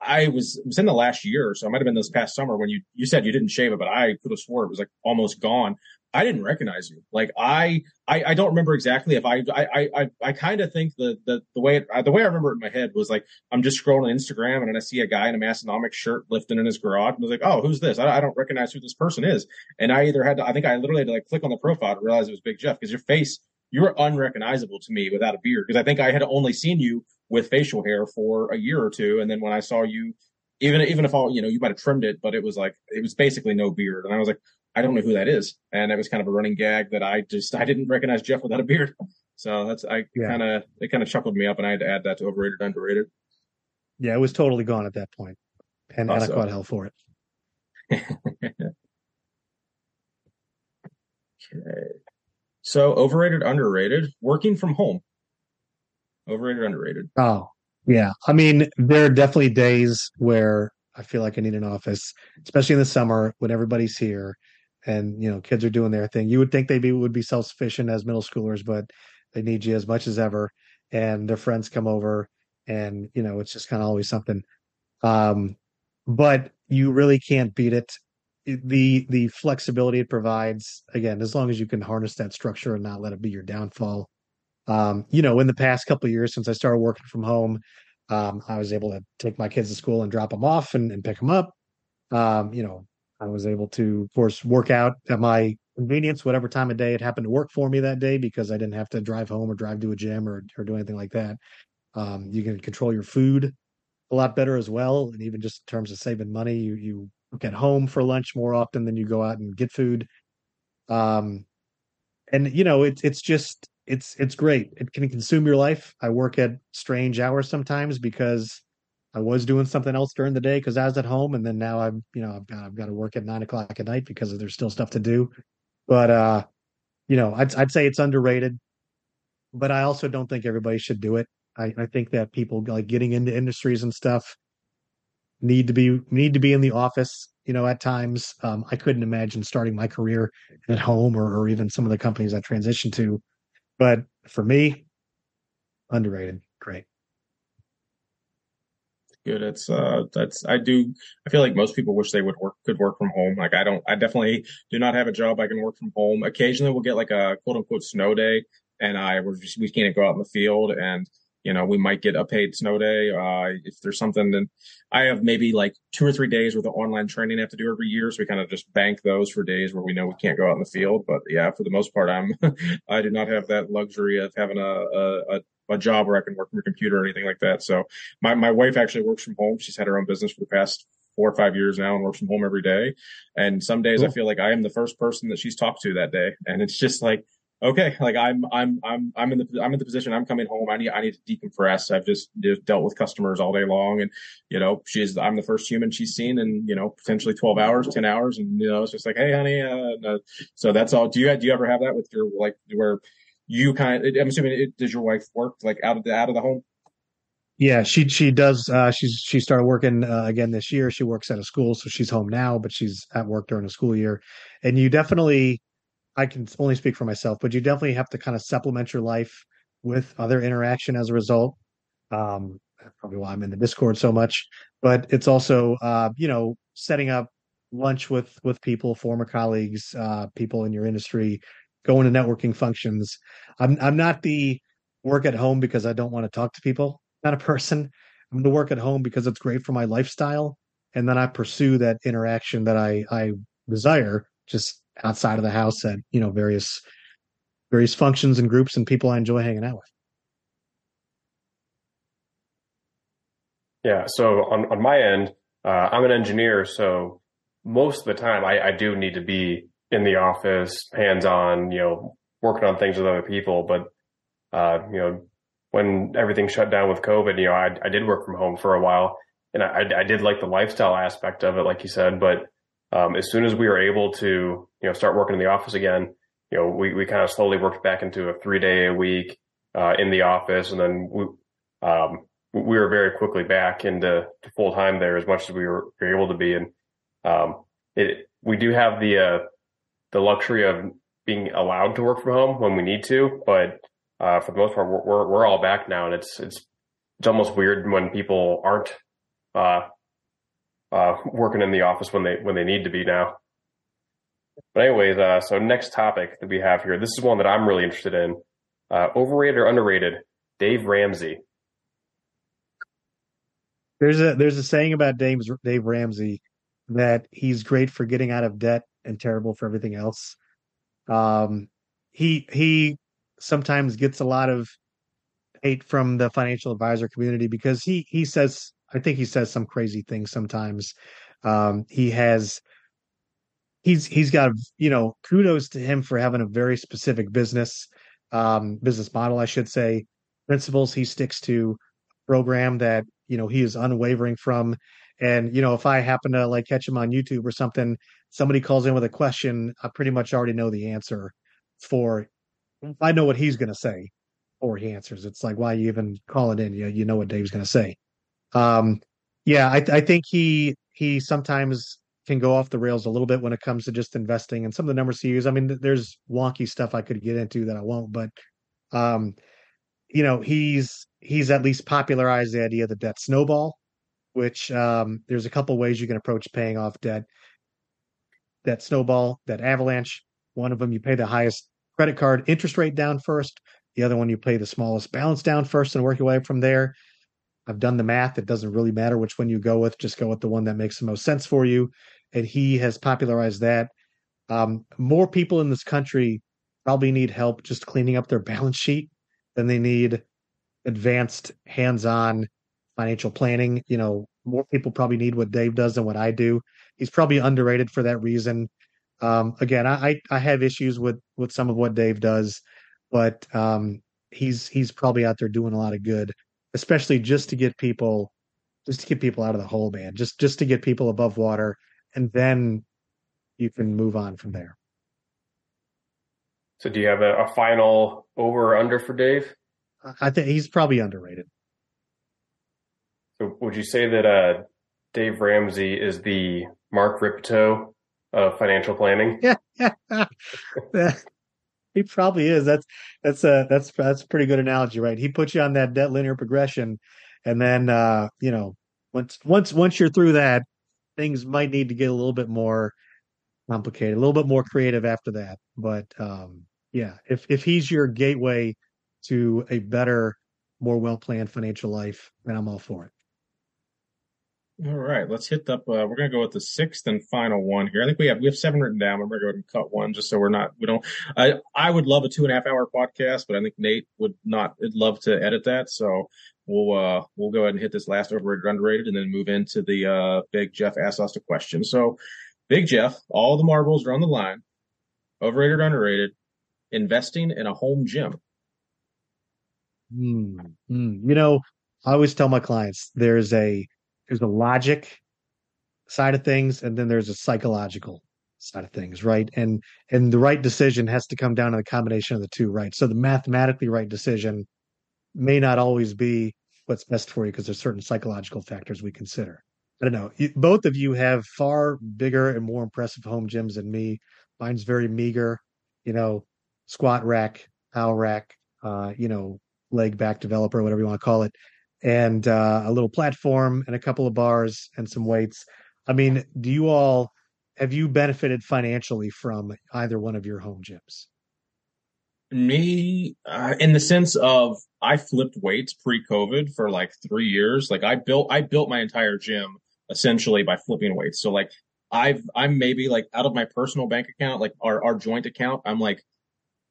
I was it was in the last year, so it might have been this past summer when you you said you didn't shave it, but I could have swore it was like almost gone. I didn't recognize you. Like I, I, I don't remember exactly if I, I, I, I kind of think the, the, the way, it, uh, the way I remember it in my head was like, I'm just scrolling on Instagram and then I see a guy in a Massenomic shirt lifting in his garage. And I was like, oh, who's this? I, I don't recognize who this person is. And I either had to, I think I literally had to like click on the profile to realize it was Big Jeff because your face, you were unrecognizable to me without a beard. Because I think I had only seen you with facial hair for a year or two. And then when I saw you even even if all you know you might have trimmed it, but it was like it was basically no beard, and I was like, I don't know who that is. And it was kind of a running gag that I just, I didn't recognize Jeff without a beard. So that's, I yeah. kind of, it kind of chuckled me up and I had to add that to overrated, underrated. Yeah, it was totally gone at that point. And, and I caught hell for it. [laughs] okay. So overrated, underrated, working from home. Overrated, underrated. Oh, yeah. I mean, there are definitely days where I feel like I need an office, especially in the summer when everybody's here and you know kids are doing their thing. You would think they be, would be self sufficient as middle schoolers, but they need you as much as ever. And their friends come over, and you know it's just kind of always something. Um, but you really can't beat it. The the flexibility it provides, again, as long as you can harness that structure and not let it be your downfall. Um, you know, in the past couple years since I started working from home, um, I was able to take my kids to school and drop them off and, and pick them up. Um, you know, I was able to, of course, work out at my convenience, whatever time of day it happened to work for me that day, because I didn't have to drive home or drive to a gym or, or do anything like that. Um, you can control your food a lot better as well. And even just in terms of saving money, you, you get home for lunch more often than you go out and get food. Um, and you know, it's, it's just, it's, it's great. It can consume your life. I work at strange hours sometimes because I was doing something else during the day because I was at home, and then now I'm, you know, I've got I've got to work at nine o'clock at night because there's still stuff to do. But uh, you know, I'd I'd say it's underrated, but I also don't think everybody should do it. I, I think that people like getting into industries and stuff need to be need to be in the office. You know, at times, um, I couldn't imagine starting my career at home or, or even some of the companies I transitioned to. But for me, underrated. Great good. It's uh that's I do I feel like most people wish they would work could work from home. Like I don't I definitely do not have a job I can work from home. Occasionally we'll get like a quote unquote snow day and I we can't go out in the field and you know we might get a paid snow day uh if there's something then I have maybe like two or three days worth of online training I have to do every year so we kind of just bank those for days where we know we can't go out in the field but yeah for the most part I'm [laughs] I do not have that luxury of having a, a, a a job where I can work from a computer or anything like that. So my, my wife actually works from home. She's had her own business for the past four or five years now and works from home every day. And some days cool. I feel like I am the first person that she's talked to that day. And it's just like, okay, like I'm, I'm, I'm, I'm in the, I'm in the position. I'm coming home. I need, I need to decompress. I've just, dealt with customers all day long, and you know, she's, I'm the first human she's seen in, you know, potentially 12 hours, 10 hours, and you know, it's just like, hey, honey. Uh, so that's all. Do you, do you ever have that with your like where you kind of? I'm assuming it, does your wife work like out of the out of the home? Yeah, she she does. Uh, she's she started working uh, again this year. She works at a school, so she's home now, but she's at work during the school year. And you definitely I can only speak for myself, but you definitely have to kind of supplement your life with other interaction as a result. Um, probably why I'm in the Discord so much, but it's also, uh, you know, setting up lunch with with people, former colleagues, uh, people in your industry, going to networking functions. I'm I'm not the work at home because I don't want to talk to people kind of person. I'm to work at home because it's great for my lifestyle, and then I pursue that interaction that I I desire just outside of the house at you know various various functions and groups and people I enjoy hanging out with. Yeah. So on on my end, uh, I'm an engineer, so most of the time I, I do need to be in the office, hands on, you know, working on things with other people. But uh, you know, when everything shut down with COVID, you know, I, I did work from home for a while, and I, I did like the lifestyle aspect of it, like you said. But um, as soon as we were able to, you know, start working in the office again, you know, we, we kind of slowly worked back into a three day a week, uh, in the office. And then we, um, we were very quickly back into full time there as much as we were, were able to be. And, um, it, we do have the, uh, the luxury of being allowed to work from home when we need to, but, uh, for the most part, we're, we're all back now and it's, it's, it's almost weird when people aren't, uh, uh, working in the office when they when they need to be now. But anyways, uh, so next topic that we have here, this is one that I'm really interested in. Uh, overrated or underrated? Dave Ramsey. There's a there's a saying about Dave Dave Ramsey that he's great for getting out of debt and terrible for everything else. Um, he he sometimes gets a lot of hate from the financial advisor community because he he says I think he says some crazy things sometimes. Um, he has he's he's got you know kudos to him for having a very specific business um, business model, I should say, principles he sticks to, program that you know he is unwavering from. And you know, if I happen to like catch him on YouTube or something, somebody calls in with a question, I pretty much already know the answer. For I know what he's going to say, or he answers. It's like why you even call it in? You you know what Dave's going to say. Um, yeah, I, I think he he sometimes can go off the rails a little bit when it comes to just investing and some of the numbers he uses. I mean, there's wonky stuff I could get into that I won't, but um, you know, he's he's at least popularized the idea of the debt snowball, which um, there's a couple ways you can approach paying off debt. That snowball, that avalanche. One of them, you pay the highest credit card interest rate down first. The other one, you pay the smallest balance down first and work your way from there. I've done the math. It doesn't really matter which one you go with. Just go with the one that makes the most sense for you. And he has popularized that. Um, more people in this country probably need help just cleaning up their balance sheet than they need advanced hands-on financial planning. You know, more people probably need what Dave does than what I do. He's probably underrated for that reason. Um, again, I, I have issues with with some of what Dave does, but um, he's he's probably out there doing a lot of good especially just to get people just to get people out of the hole, man. Just just to get people above water, and then you can move on from there. So, do you have a, a final over or under for Dave? I think he's probably underrated. So, would you say that uh, Dave Ramsey is the Mark Rippetoe of financial planning? [laughs] Yeah, he probably is. That's that's a that's that's a pretty good analogy, right? He puts you on that debt linear progression, and then uh, you know once once once you're through that, things might need to get a little bit more complicated, a little bit more creative after that. But um, yeah, if if he's your gateway to a better, more well planned financial life, then I'm all for it. All right, let's hit up. Uh, we're gonna go with the sixth and final one here. I think we have we have seven written down. I'm gonna go ahead and cut one just so we're not we don't. I I would love a two and a half hour podcast, but I think Nate would not would love to edit that. So we'll uh we'll go ahead and hit this last overrated underrated, and then move into the uh Big Jeff asked us a question. So Big Jeff, all the marbles are on the line. Overrated, underrated. Investing in a home gym. Mm, mm. You know, I always tell my clients there's a there's a logic side of things and then there's a psychological side of things right? And and the right decision has to come down to the combination of the two right? So the mathematically right decision may not always be what's best for you because there's certain psychological factors we consider. I don't know. Both of you have far bigger and more impressive home gyms than me. Mine's very meager you know squat rack power rack uh you know leg back developer whatever you want to call it and uh, a little platform and a couple of bars and some weights. I mean, do you all have you benefited financially from either one of your home gyms? Me, uh, in the sense of I flipped weights pre-COVID for like three years. Like I built, I built my entire gym essentially by flipping weights. So like I've, I'm maybe like out of my personal bank account, like our, our joint account, I'm like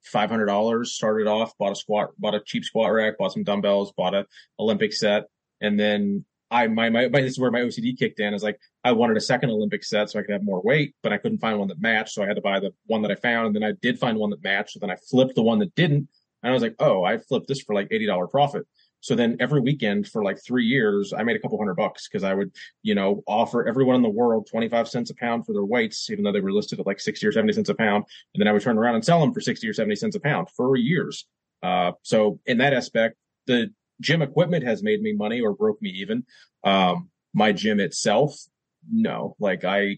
five hundred dollars. Started off, bought a squat, bought a cheap squat rack, bought some dumbbells, bought a Olympic set, and then I my, my, my this is where my OCD kicked in. Is like I wanted a second Olympic set so I could have more weight, but I couldn't find one that matched, so I had to buy the one that I found, and then I did find one that matched. So then I flipped the one that didn't, and I was like, oh, I flipped this for like eighty dollar profit. So then every weekend for like three years, I made a couple hundred bucks because I would, you know, offer everyone in the world 25 cents a pound for their weights, even though they were listed at like 60 or 70 cents a pound. And then I would turn around and sell them for 60 or 70 cents a pound for years. Uh, so in that aspect, the gym equipment has made me money or broke me even. Um, my gym itself, no, like I,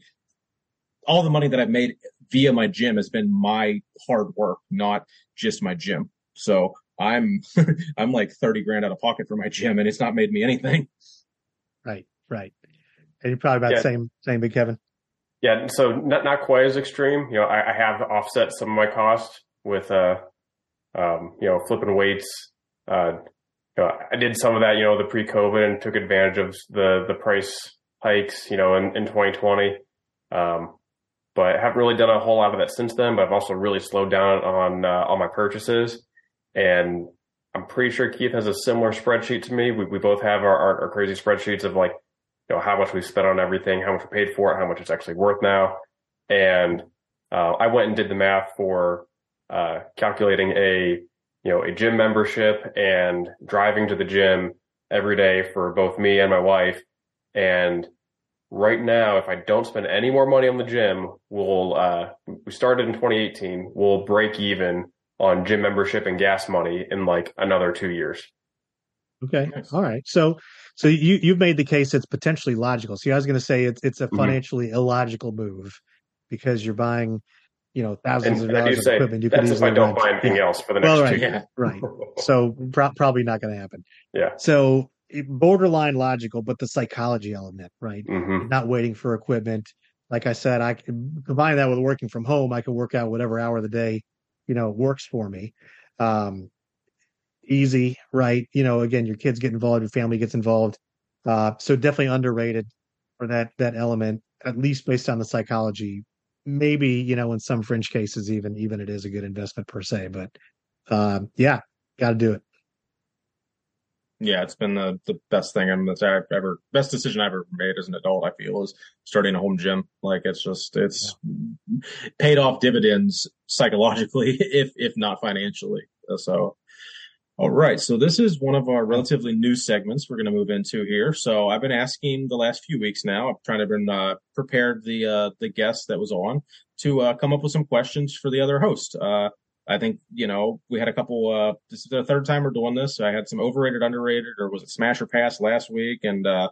all the money that I've made via my gym has been my hard work, not just my gym. So I'm [laughs] I'm like 30 grand out of pocket for my gym and it's not made me anything. Right, right. And you're probably about yeah. the same same big Kevin. Yeah, so not not quite as extreme. You know, I, I have offset some of my costs with uh um, you know, flipping weights. Uh you know, I did some of that, you know, the pre-COVID and took advantage of the the price hikes, you know, in, in 2020. Um, but I haven't really done a whole lot of that since then. But I've also really slowed down on uh, all my purchases. And I'm pretty sure Keith has a similar spreadsheet to me. We, we both have our, our, our crazy spreadsheets of like, you know, how much we spent on everything, how much we paid for it, how much it's actually worth now. And uh, I went and did the math for uh, calculating a, you know, a gym membership and driving to the gym every day for both me and my wife. And right now, if I don't spend any more money on the gym, we'll, uh, we started in 2018, we'll break even on gym membership and gas money in like another two years. Okay. All right. So, so you you've made the case it's potentially logical. So I was going to say it's it's a mm-hmm. financially mm-hmm. illogical move because you're buying, you know, thousands and, of dollars of say, equipment. You could easily if I don't buy anything yeah. else for the next well, right, two years. [laughs] right. [laughs] So pro- probably not going to happen. Yeah. So borderline logical, but the psychology element, right? Mm-hmm. Not waiting for equipment. Like I said, I can combine that with working from home. I can work out whatever hour of the day you know works for me. Um easy right? You know again your kids get involved your family gets involved. Uh so definitely underrated for that that element at least based on the psychology. Maybe you know in some fringe cases even even it is a good investment per se but um yeah got to do it yeah, it's been the, the best thing I'm I've ever best decision I've ever made as an adult. I feel is starting a home gym. Like it's just it's yeah. paid off dividends psychologically, [laughs] if if not financially. So, all right. So this is one of our relatively new segments we're going to move into here. So I've been asking the last few weeks now. I'm trying to been uh, prepared the uh, the guest that was on to uh, come up with some questions for the other host. Uh, I think, you know, we had a couple, uh, this is the third time we're doing this. I had some overrated, underrated, or was it smash or pass last week? And, uh,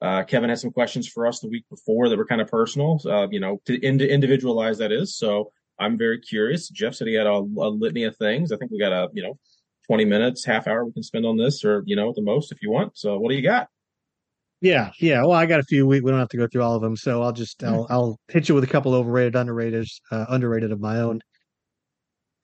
uh, Kevin had some questions for us the week before that were kind of personal, uh, you know, to ind- individualize that is. So I'm very curious. Jeff said he had a, a litany of things. I think we got a, you know, 20 minutes, half hour we can spend on this or, you know, the most if you want. So what do you got? Yeah, yeah. Well, I got a few. We, we don't have to go through all of them, so I'll just I'll I'll hit you with a couple overrated, underrated, uh, underrated of my own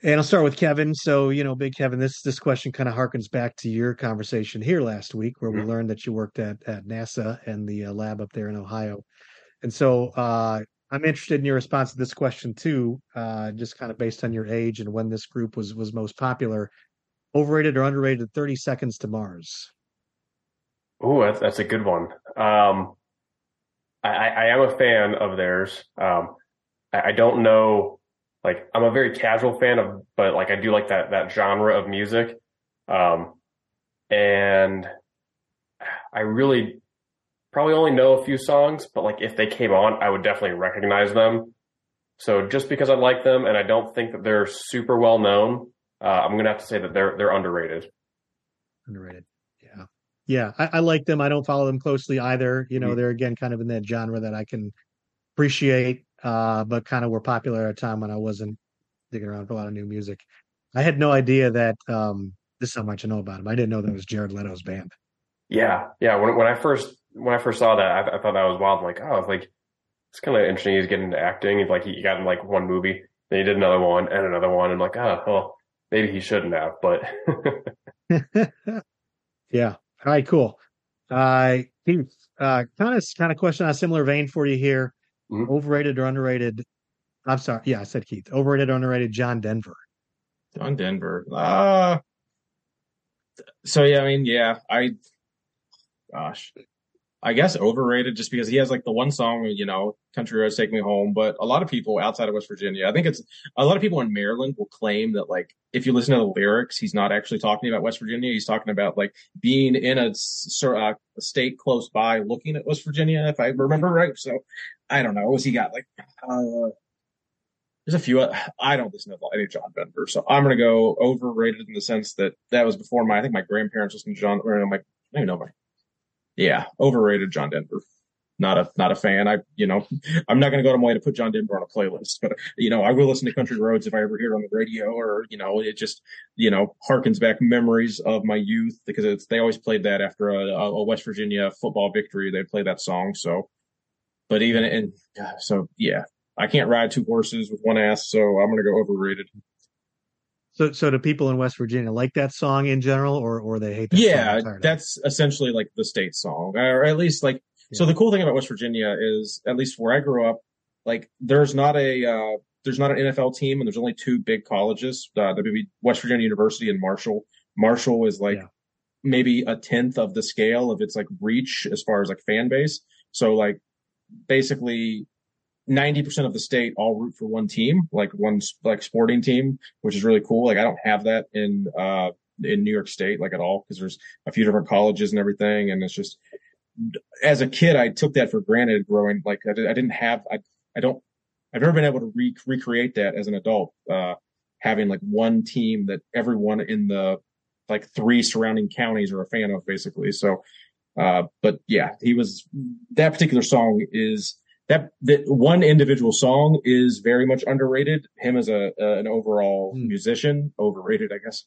And I'll start with Kevin. So, you know, Big Kevin, this this question kind of harkens back to your conversation here last week, where we mm-hmm. learned that you worked at at NASA and the uh, lab up there in Ohio. And so, uh, I'm interested in your response to this question too, uh, just kind of based on your age and when this group was was most popular. Overrated or underrated? Thirty Seconds to Mars. Oh, that's that's a good one. Um, I, I am a fan of theirs. Um, I, I don't know like I'm a very casual fan of, but like I do like that that genre of music. Um, and I really probably only know a few songs, but like if they came on, I would definitely recognize them. So just because I like them and I don't think that they're super well known, uh, I'm gonna have to say that they're they're underrated. Underrated. Yeah. Yeah. I, I like them. I don't follow them closely either. You know, mm-hmm. they're again kind of in that genre that I can appreciate uh, but kind of were popular at a time when I wasn't digging around for a lot of new music. I had no idea that um, this is how much I know about him. I didn't know that was Jared Leto's band. Yeah, yeah. When when I first when I first saw that, I, I thought that was wild. I'm like, oh, it's like it's kind of interesting. He's getting into acting. He's like he got in like one movie, then he did another one and another one. And I'm like, oh, well, maybe he shouldn't have, but [laughs] yeah. All right, cool. Uh, Keith, uh, kind of kind of question on a similar vein for you here. Mm-hmm. Overrated or underrated? I'm sorry. Yeah, I said Keith. Overrated or underrated? John Denver. John Denver. Uh so yeah, I mean, yeah, I gosh. I guess overrated just because he has like the one song, you know, Country Roads Take Me Home. But a lot of people outside of West Virginia, I think it's a lot of people in Maryland will claim that like if you listen to the lyrics, he's not actually talking about West Virginia. He's talking about like being in a, uh, a state close by, looking at West Virginia, if I remember right. So I don't know. Was he got like? Uh, there's a few. Uh, I don't listen to any John Denver, so I'm gonna go overrated in the sense that that was before my. I think my grandparents listened to John. Or my, I don't even know my yeah, overrated John Denver. Not a not a fan. I you know I'm not going to go to my way to put John Denver on a playlist, but you know I will listen to Country Roads if I ever hear it on the radio, or you know it just you know harkens back memories of my youth because it's they always played that after a, a West Virginia football victory. They play that song. So, but even in so yeah, I can't ride two horses with one ass, so I'm going to go overrated. So, so do people in West Virginia like that song in general, or or they hate? That yeah, that's essentially like the state song, or at least like. Yeah. So the cool thing about West Virginia is, at least where I grew up, like there's not a uh, there's not an NFL team, and there's only two big colleges. Uh, would be West Virginia University and Marshall. Marshall is like yeah. maybe a tenth of the scale of its like reach as far as like fan base. So like basically 90% of the state all root for one team, like one like sporting team, which is really cool. Like I don't have that in, uh, in New York State, like at all, because there's a few different colleges and everything. And it's just, as a kid, I took that for granted growing. Like I, did, I didn't have, I, I don't, I've never been able to re- recreate that as an adult, uh, having like one team that everyone in the like three surrounding counties are a fan of basically. So, uh, but yeah, he was, that particular song is, that that one individual song is very much underrated. Him as a uh, an overall mm. musician, overrated, I guess.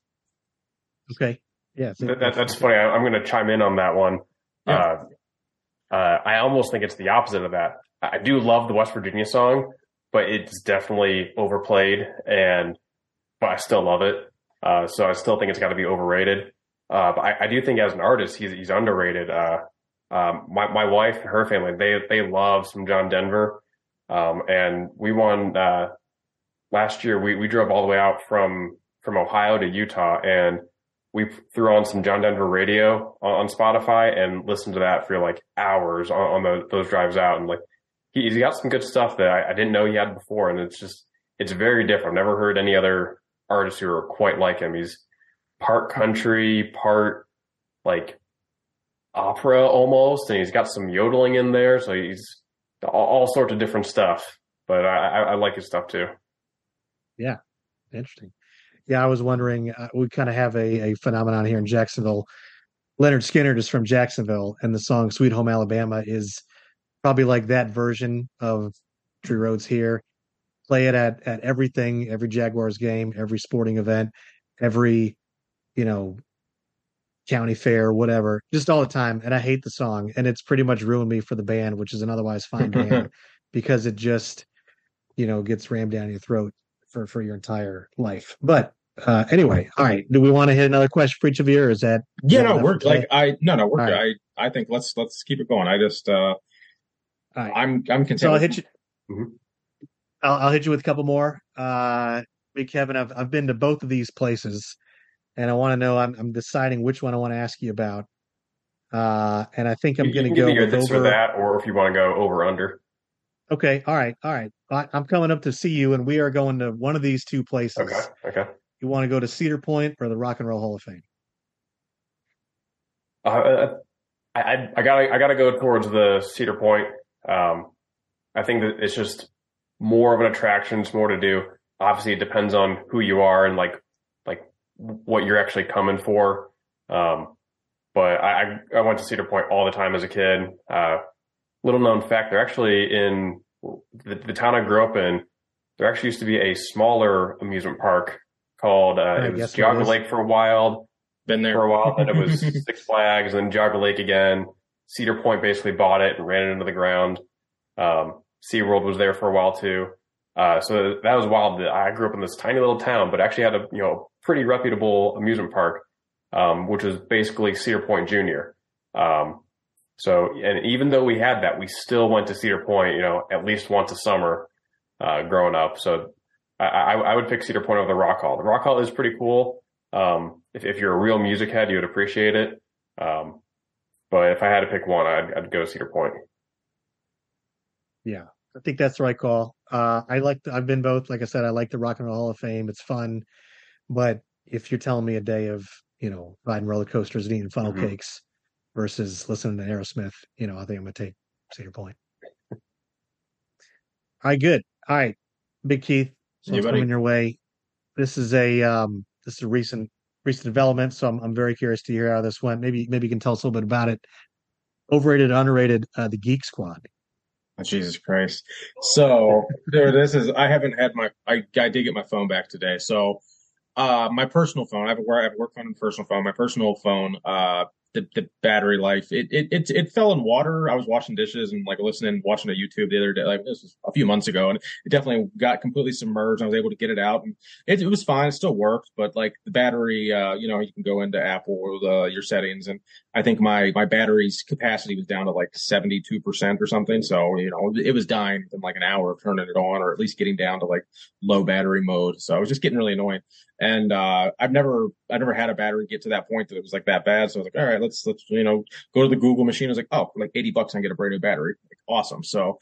Okay, yeah, that, that, that's funny. I, am going to chime in on that one. Yeah. Uh, uh, I almost think it's the opposite of that. I do love the West Virginia song, but it's definitely overplayed, and but I still love it. Uh, so I still think it's got to be overrated. Uh, but I, I, do think as an artist, he's he's underrated. Um, my my wife her family they they love some John Denver, um, and we won uh, last year. We we drove all the way out from from Ohio to Utah, and we threw on some John Denver radio on, on Spotify and listened to that for like hours on, on the, those drives out. And like he, has got some good stuff that I, I didn't know he had before, and it's just it's very different. I've never heard any other artists who are quite like him. He's part country, part like opera almost, and he's got some yodeling in there, so he's all, all sorts of different stuff. But I, I, like his stuff too. Yeah, interesting. Yeah, I was wondering. Uh, we kind of have a, a phenomenon here in Jacksonville. Lynyrd Skynyrd is from Jacksonville, and the song "Sweet Home Alabama" is probably like that version of Tree Roads here. Play it at at everything, every Jaguars game, every sporting event, every you know county fair, whatever, just all the time. And I hate the song, and it's pretty much ruined me for the band, which is an otherwise fine [laughs] band, because it just, you know, gets rammed down your throat for for your entire life. But uh, anyway, all right. Do we want to hit another question for each of you, or is that yeah? No, we're like I no no we're right. I I think let's let's keep it going. I just uh, right. I'm I'm content. So I'll hit you. Mm-hmm. I'll, I'll hit you with a couple more. Uh, Big Kevin, I've I've been to both of these places, and I want to know. I'm I'm deciding which one I want to ask you about. Uh, and I think I'm going to go with over... or that, or if you want to go over under. Okay. All right. All right. I, I'm coming up to see you, and we are going to one of these two places. Okay. Okay. You want to go to Cedar Point or the Rock and Roll Hall of Fame? Uh, uh I, I gotta I gotta go towards the Cedar Point. Um, I think that it's just more of an attraction. It's more to do. Obviously, it depends on who you are and like what you're actually coming for. Um, but I I went to Cedar Point all the time as a kid. Uh, little known fact, they're actually in the, the town I grew up in. There actually used to be a smaller amusement park called uh, it was Geauga Lake for a while. Been there for a while. Then it was [laughs] Six Flags, and then Geauga Lake again. Cedar Point basically bought it and ran it into the ground. Um, SeaWorld was there for a while too. Uh, so that was wild. I grew up in this tiny little town, but actually had a you know pretty reputable amusement park, um, which was basically Cedar Point Junior. Um, so, and even though we had that, we still went to Cedar Point, you know, at least once a summer, uh, growing up. So I, I, would pick Cedar Point over the Rock Hall. The Rock Hall is pretty cool. Um, if, if you're a real music head, you would appreciate it. Um, but if I had to pick one, I'd, I'd go to Cedar Point. Yeah, I think that's the right call. Uh, I like, the, I've been both. Like I said, I like the Rock and Roll Hall of Fame. It's fun. But if you're telling me a day of, you know, riding roller coasters and eating funnel mm-hmm. cakes versus listening to Aerosmith, you know, I think I'm going to take Cedar Point. All right, good. All right, Big Keith, so coming your way. This is a um, this is a recent recent development, so I'm I'm very curious to hear how this went. Maybe maybe you can tell us a little bit about it. Overrated, underrated, uh, the Geek Squad. Oh, Jesus Christ! So there, this is. I haven't had my. I I did get my phone back today. So uh, my personal phone. I have a work, have a work phone and personal phone. My personal phone uh, the, the battery life. It, it it it fell in water. I was washing dishes and like listening, watching a YouTube the other day. Like this was a few months ago, and it definitely got completely submerged. I was able to get it out, and it, it was fine. It still worked, but like the battery, uh, you know, you can go into Apple the, your settings, and I think my my battery's capacity was down to like seventy two percent or something. So you know, it was dying in like an hour of turning it on, or at least getting down to like low battery mode. So I was just getting really annoying. And uh, I've never I never had a battery get to that point that it was like that bad. So I was like, all right, let's let's you know go to the Google machine. I was like, oh, like eighty bucks and get a brand new battery. Like, awesome. So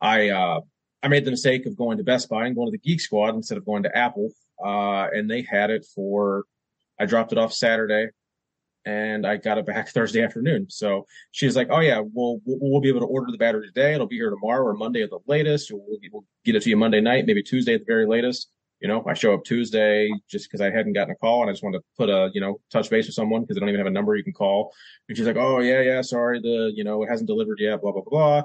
I uh, I made the mistake of going to Best Buy and going to the Geek Squad instead of going to Apple. Uh, and they had it for I dropped it off Saturday and I got it back [laughs] Thursday afternoon. So she's like, "Oh yeah, we'll we'll be able to order the battery today. It'll be here tomorrow or Monday at the latest. We'll, we'll get it to you Monday night, maybe Tuesday at the very latest." You know, I show up Tuesday just because I hadn't gotten a call and I just wanted to put a, you know, touch base with someone because they don't even have a number you can call. And she's like, oh, yeah, yeah, sorry, the, you know, it hasn't delivered yet, blah, blah, blah.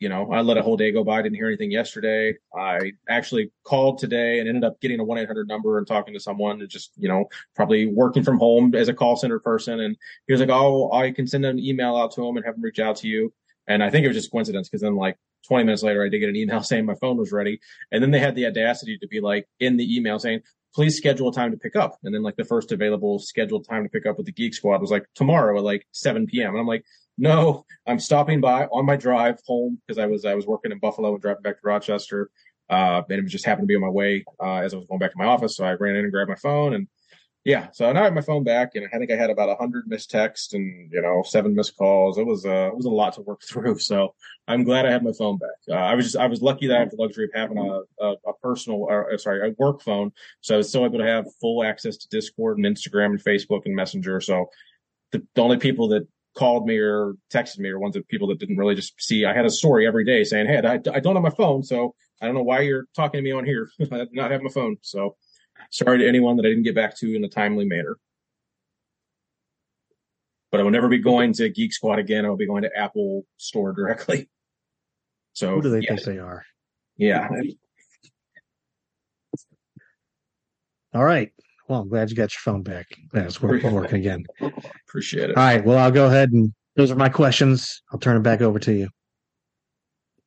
You know, I let a whole day go by, I didn't hear anything yesterday. I actually called today and ended up getting a 1 800 number and talking to someone and just, you know, probably working from home as a call center person. And he was like, oh, I can send an email out to him and have him reach out to you. And I think it was just coincidence because then like 20 minutes later, I did get an email [laughs] saying my phone was ready. And then they had the audacity to be like in the email saying, please schedule a time to pick up. And then like the first available scheduled time to pick up with the Geek Squad was like tomorrow at like 7 p.m. And I'm like, no, I'm stopping by on my drive home because I was I was working in Buffalo and driving back to Rochester. Uh, and it just happened to be on my way uh, as I was going back to my office. So I ran in and grabbed my phone and yeah, so now I have my phone back, and I think I had about a hundred missed texts and you know seven missed calls. It was uh, it was a lot to work [laughs] through. So I'm glad I had my phone back. Uh, I was just I was lucky that I have the luxury of having a a, a personal or uh, sorry a work phone, so I was still able to have full access to Discord and Instagram and Facebook and Messenger. So the, the only people that called me or texted me or ones of people that didn't really just see. I had a story every day saying, "Hey, I, I don't have my phone, so I don't know why you're talking to me on here. I [laughs] not have my phone." So Sorry to anyone that I didn't get back to in a timely manner. But I will never be going to Geek Squad again. I'll be going to Apple Store directly. So who do they think they are? Yeah. All right. Well, I'm glad you got your phone back. That's working, [laughs] working again. Appreciate it. All right. Well, I'll go ahead and those are my questions. I'll turn it back over to you.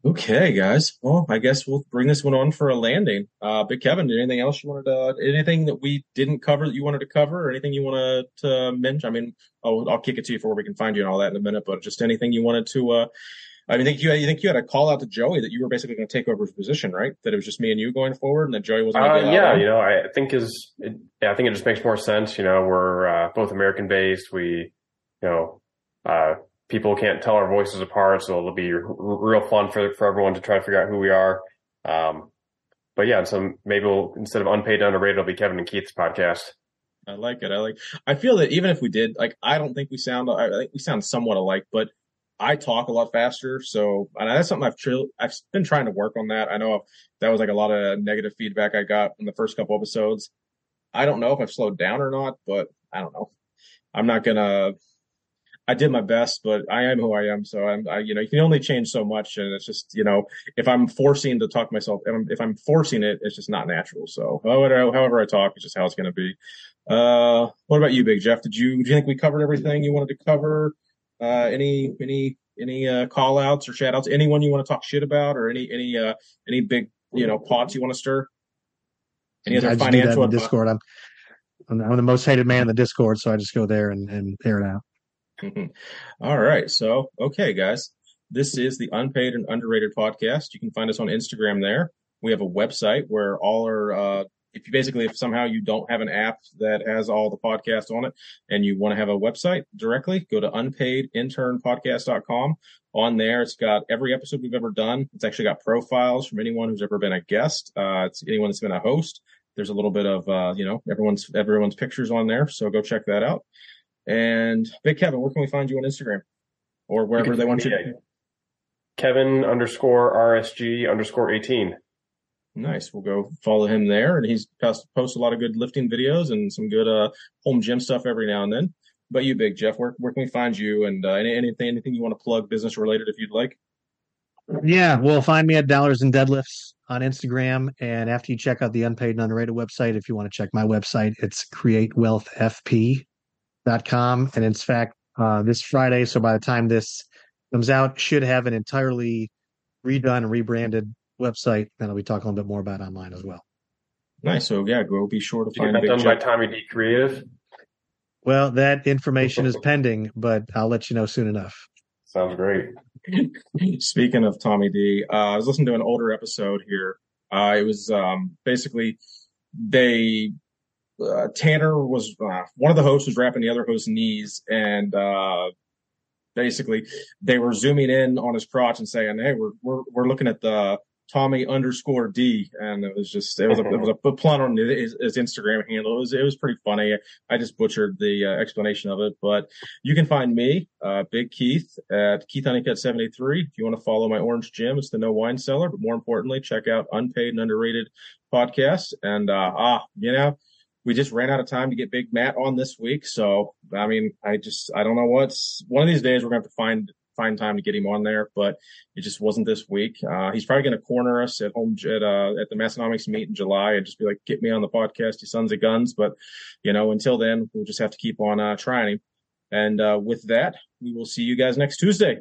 Okay, guys. Well, I guess we'll bring this one on for a landing. Uh, Big Kevin, anything else you wanted to, anything that we didn't cover that you wanted to cover or anything you wanted to mention? I mean, I'll, I'll kick it to you for where we can find you and all that in a minute, but just anything you wanted to, uh, I mean, think you, you think you had a call out to Joey that you were basically going to take over his position, right? That it was just me and you going forward and that Joey was going to uh, Yeah, you know, I think is, it, yeah, I think it just makes more sense. You know, we're, uh, both American based. We, you know, uh, people can't tell our voices apart, so it'll be r- real fun for for everyone to try to figure out who we are. Um, but yeah, so maybe we'll instead of unpaid underrated, it'll be Kevin and Keith's podcast. I like it. I like. I feel that even if we did, like, I don't think we sound. I think we sound somewhat alike, but I talk a lot faster. So, and that's something I've tr- I've been trying to work on that. I know that was like a lot of negative feedback I got in the first couple episodes. I don't know if I've slowed down or not, but I don't know. I'm not gonna I did my best, but I am who I am. So I'm, I, you know, you can only change so much. And it's just, you know, if I'm forcing to talk myself, if I'm, if I'm forcing it, it's just not natural. So however, however I talk, it's just how it's going to be. Uh, what about you, Big Jeff? Did you, do you think we covered everything you wanted to cover? Uh, any, any, any, uh, call outs or shout outs? Anyone you want to talk shit about or any, any, uh, any big, you know, pots you want to stir? Any other I financial Discord? I'm, I'm the most hated man in the Discord, so I just go there and, and air it out. [laughs] All right. So, okay, guys, this is the Unpaid and Underrated podcast. You can find us on Instagram there. We have a website where all our, uh, if you basically, if somehow you don't have an app that has all the podcasts on it and you want to have a website directly, go to unpaidinternpodcast.com. On there, it's got every episode we've ever done. It's actually got profiles from anyone who's ever been a guest. Uh, it's anyone that's been a host. There's a little bit of, uh, you know, everyone's, everyone's pictures on there. So go check that out. And Big Kevin, where can we find you on Instagram or wherever they want you? To- Kevin underscore RSG underscore 18. Nice. We'll go follow him there. And he's posts a lot of good lifting videos and some good uh, home gym stuff every now and then. But you, Big Jeff, where, where can we find you? And uh, anything, anything you want to plug business related if you'd like? Yeah, well, find me at Dollars and Deadlifts on Instagram. And after you check out the Unpaid and Underrated website, if you want to check my website, it's createwealthfp com. And in fact, uh, this Friday, so by the time this comes out, should have an entirely redone, rebranded website that I'll be talking a little bit more about online as well. Nice. So yeah, go be sure to you find that done by Tommy D Creative. Well, that information is pending, but I'll let you know soon enough. Sounds great. [laughs] Speaking of Tommy D, uh, I was listening to an older episode here. Uh, it was um, basically they uh, Tanner was uh, one of the hosts was wrapping the other host's knees, and uh, basically they were zooming in on his crotch and saying, "Hey, we're we're we're looking at the Tommy underscore D," and it was just it was a, it was a [laughs] plot on his, his, Instagram handle. It was it was pretty funny. I just butchered the uh, explanation of it, but you can find me, uh, Big Keith, at Keith Honeycutt seventy three. If you want to follow my Orange Gym, it's the No Whine Cellar. But more importantly, check out Unpaid and Underrated podcast. And uh, ah, you know we just ran out of time to get Big Matt on this week. So, I mean, I just, I don't know what's one of these days we're to have to find, find time to get him on there, but it just wasn't this week. Uh, he's probably to corner us at home at, uh, at the Massenomics meet in July and just be like, get me on the podcast, you sons of guns. But, you know, until then, we'll just have to keep on, uh, trying him. And, uh, with that, we will see you guys next Tuesday.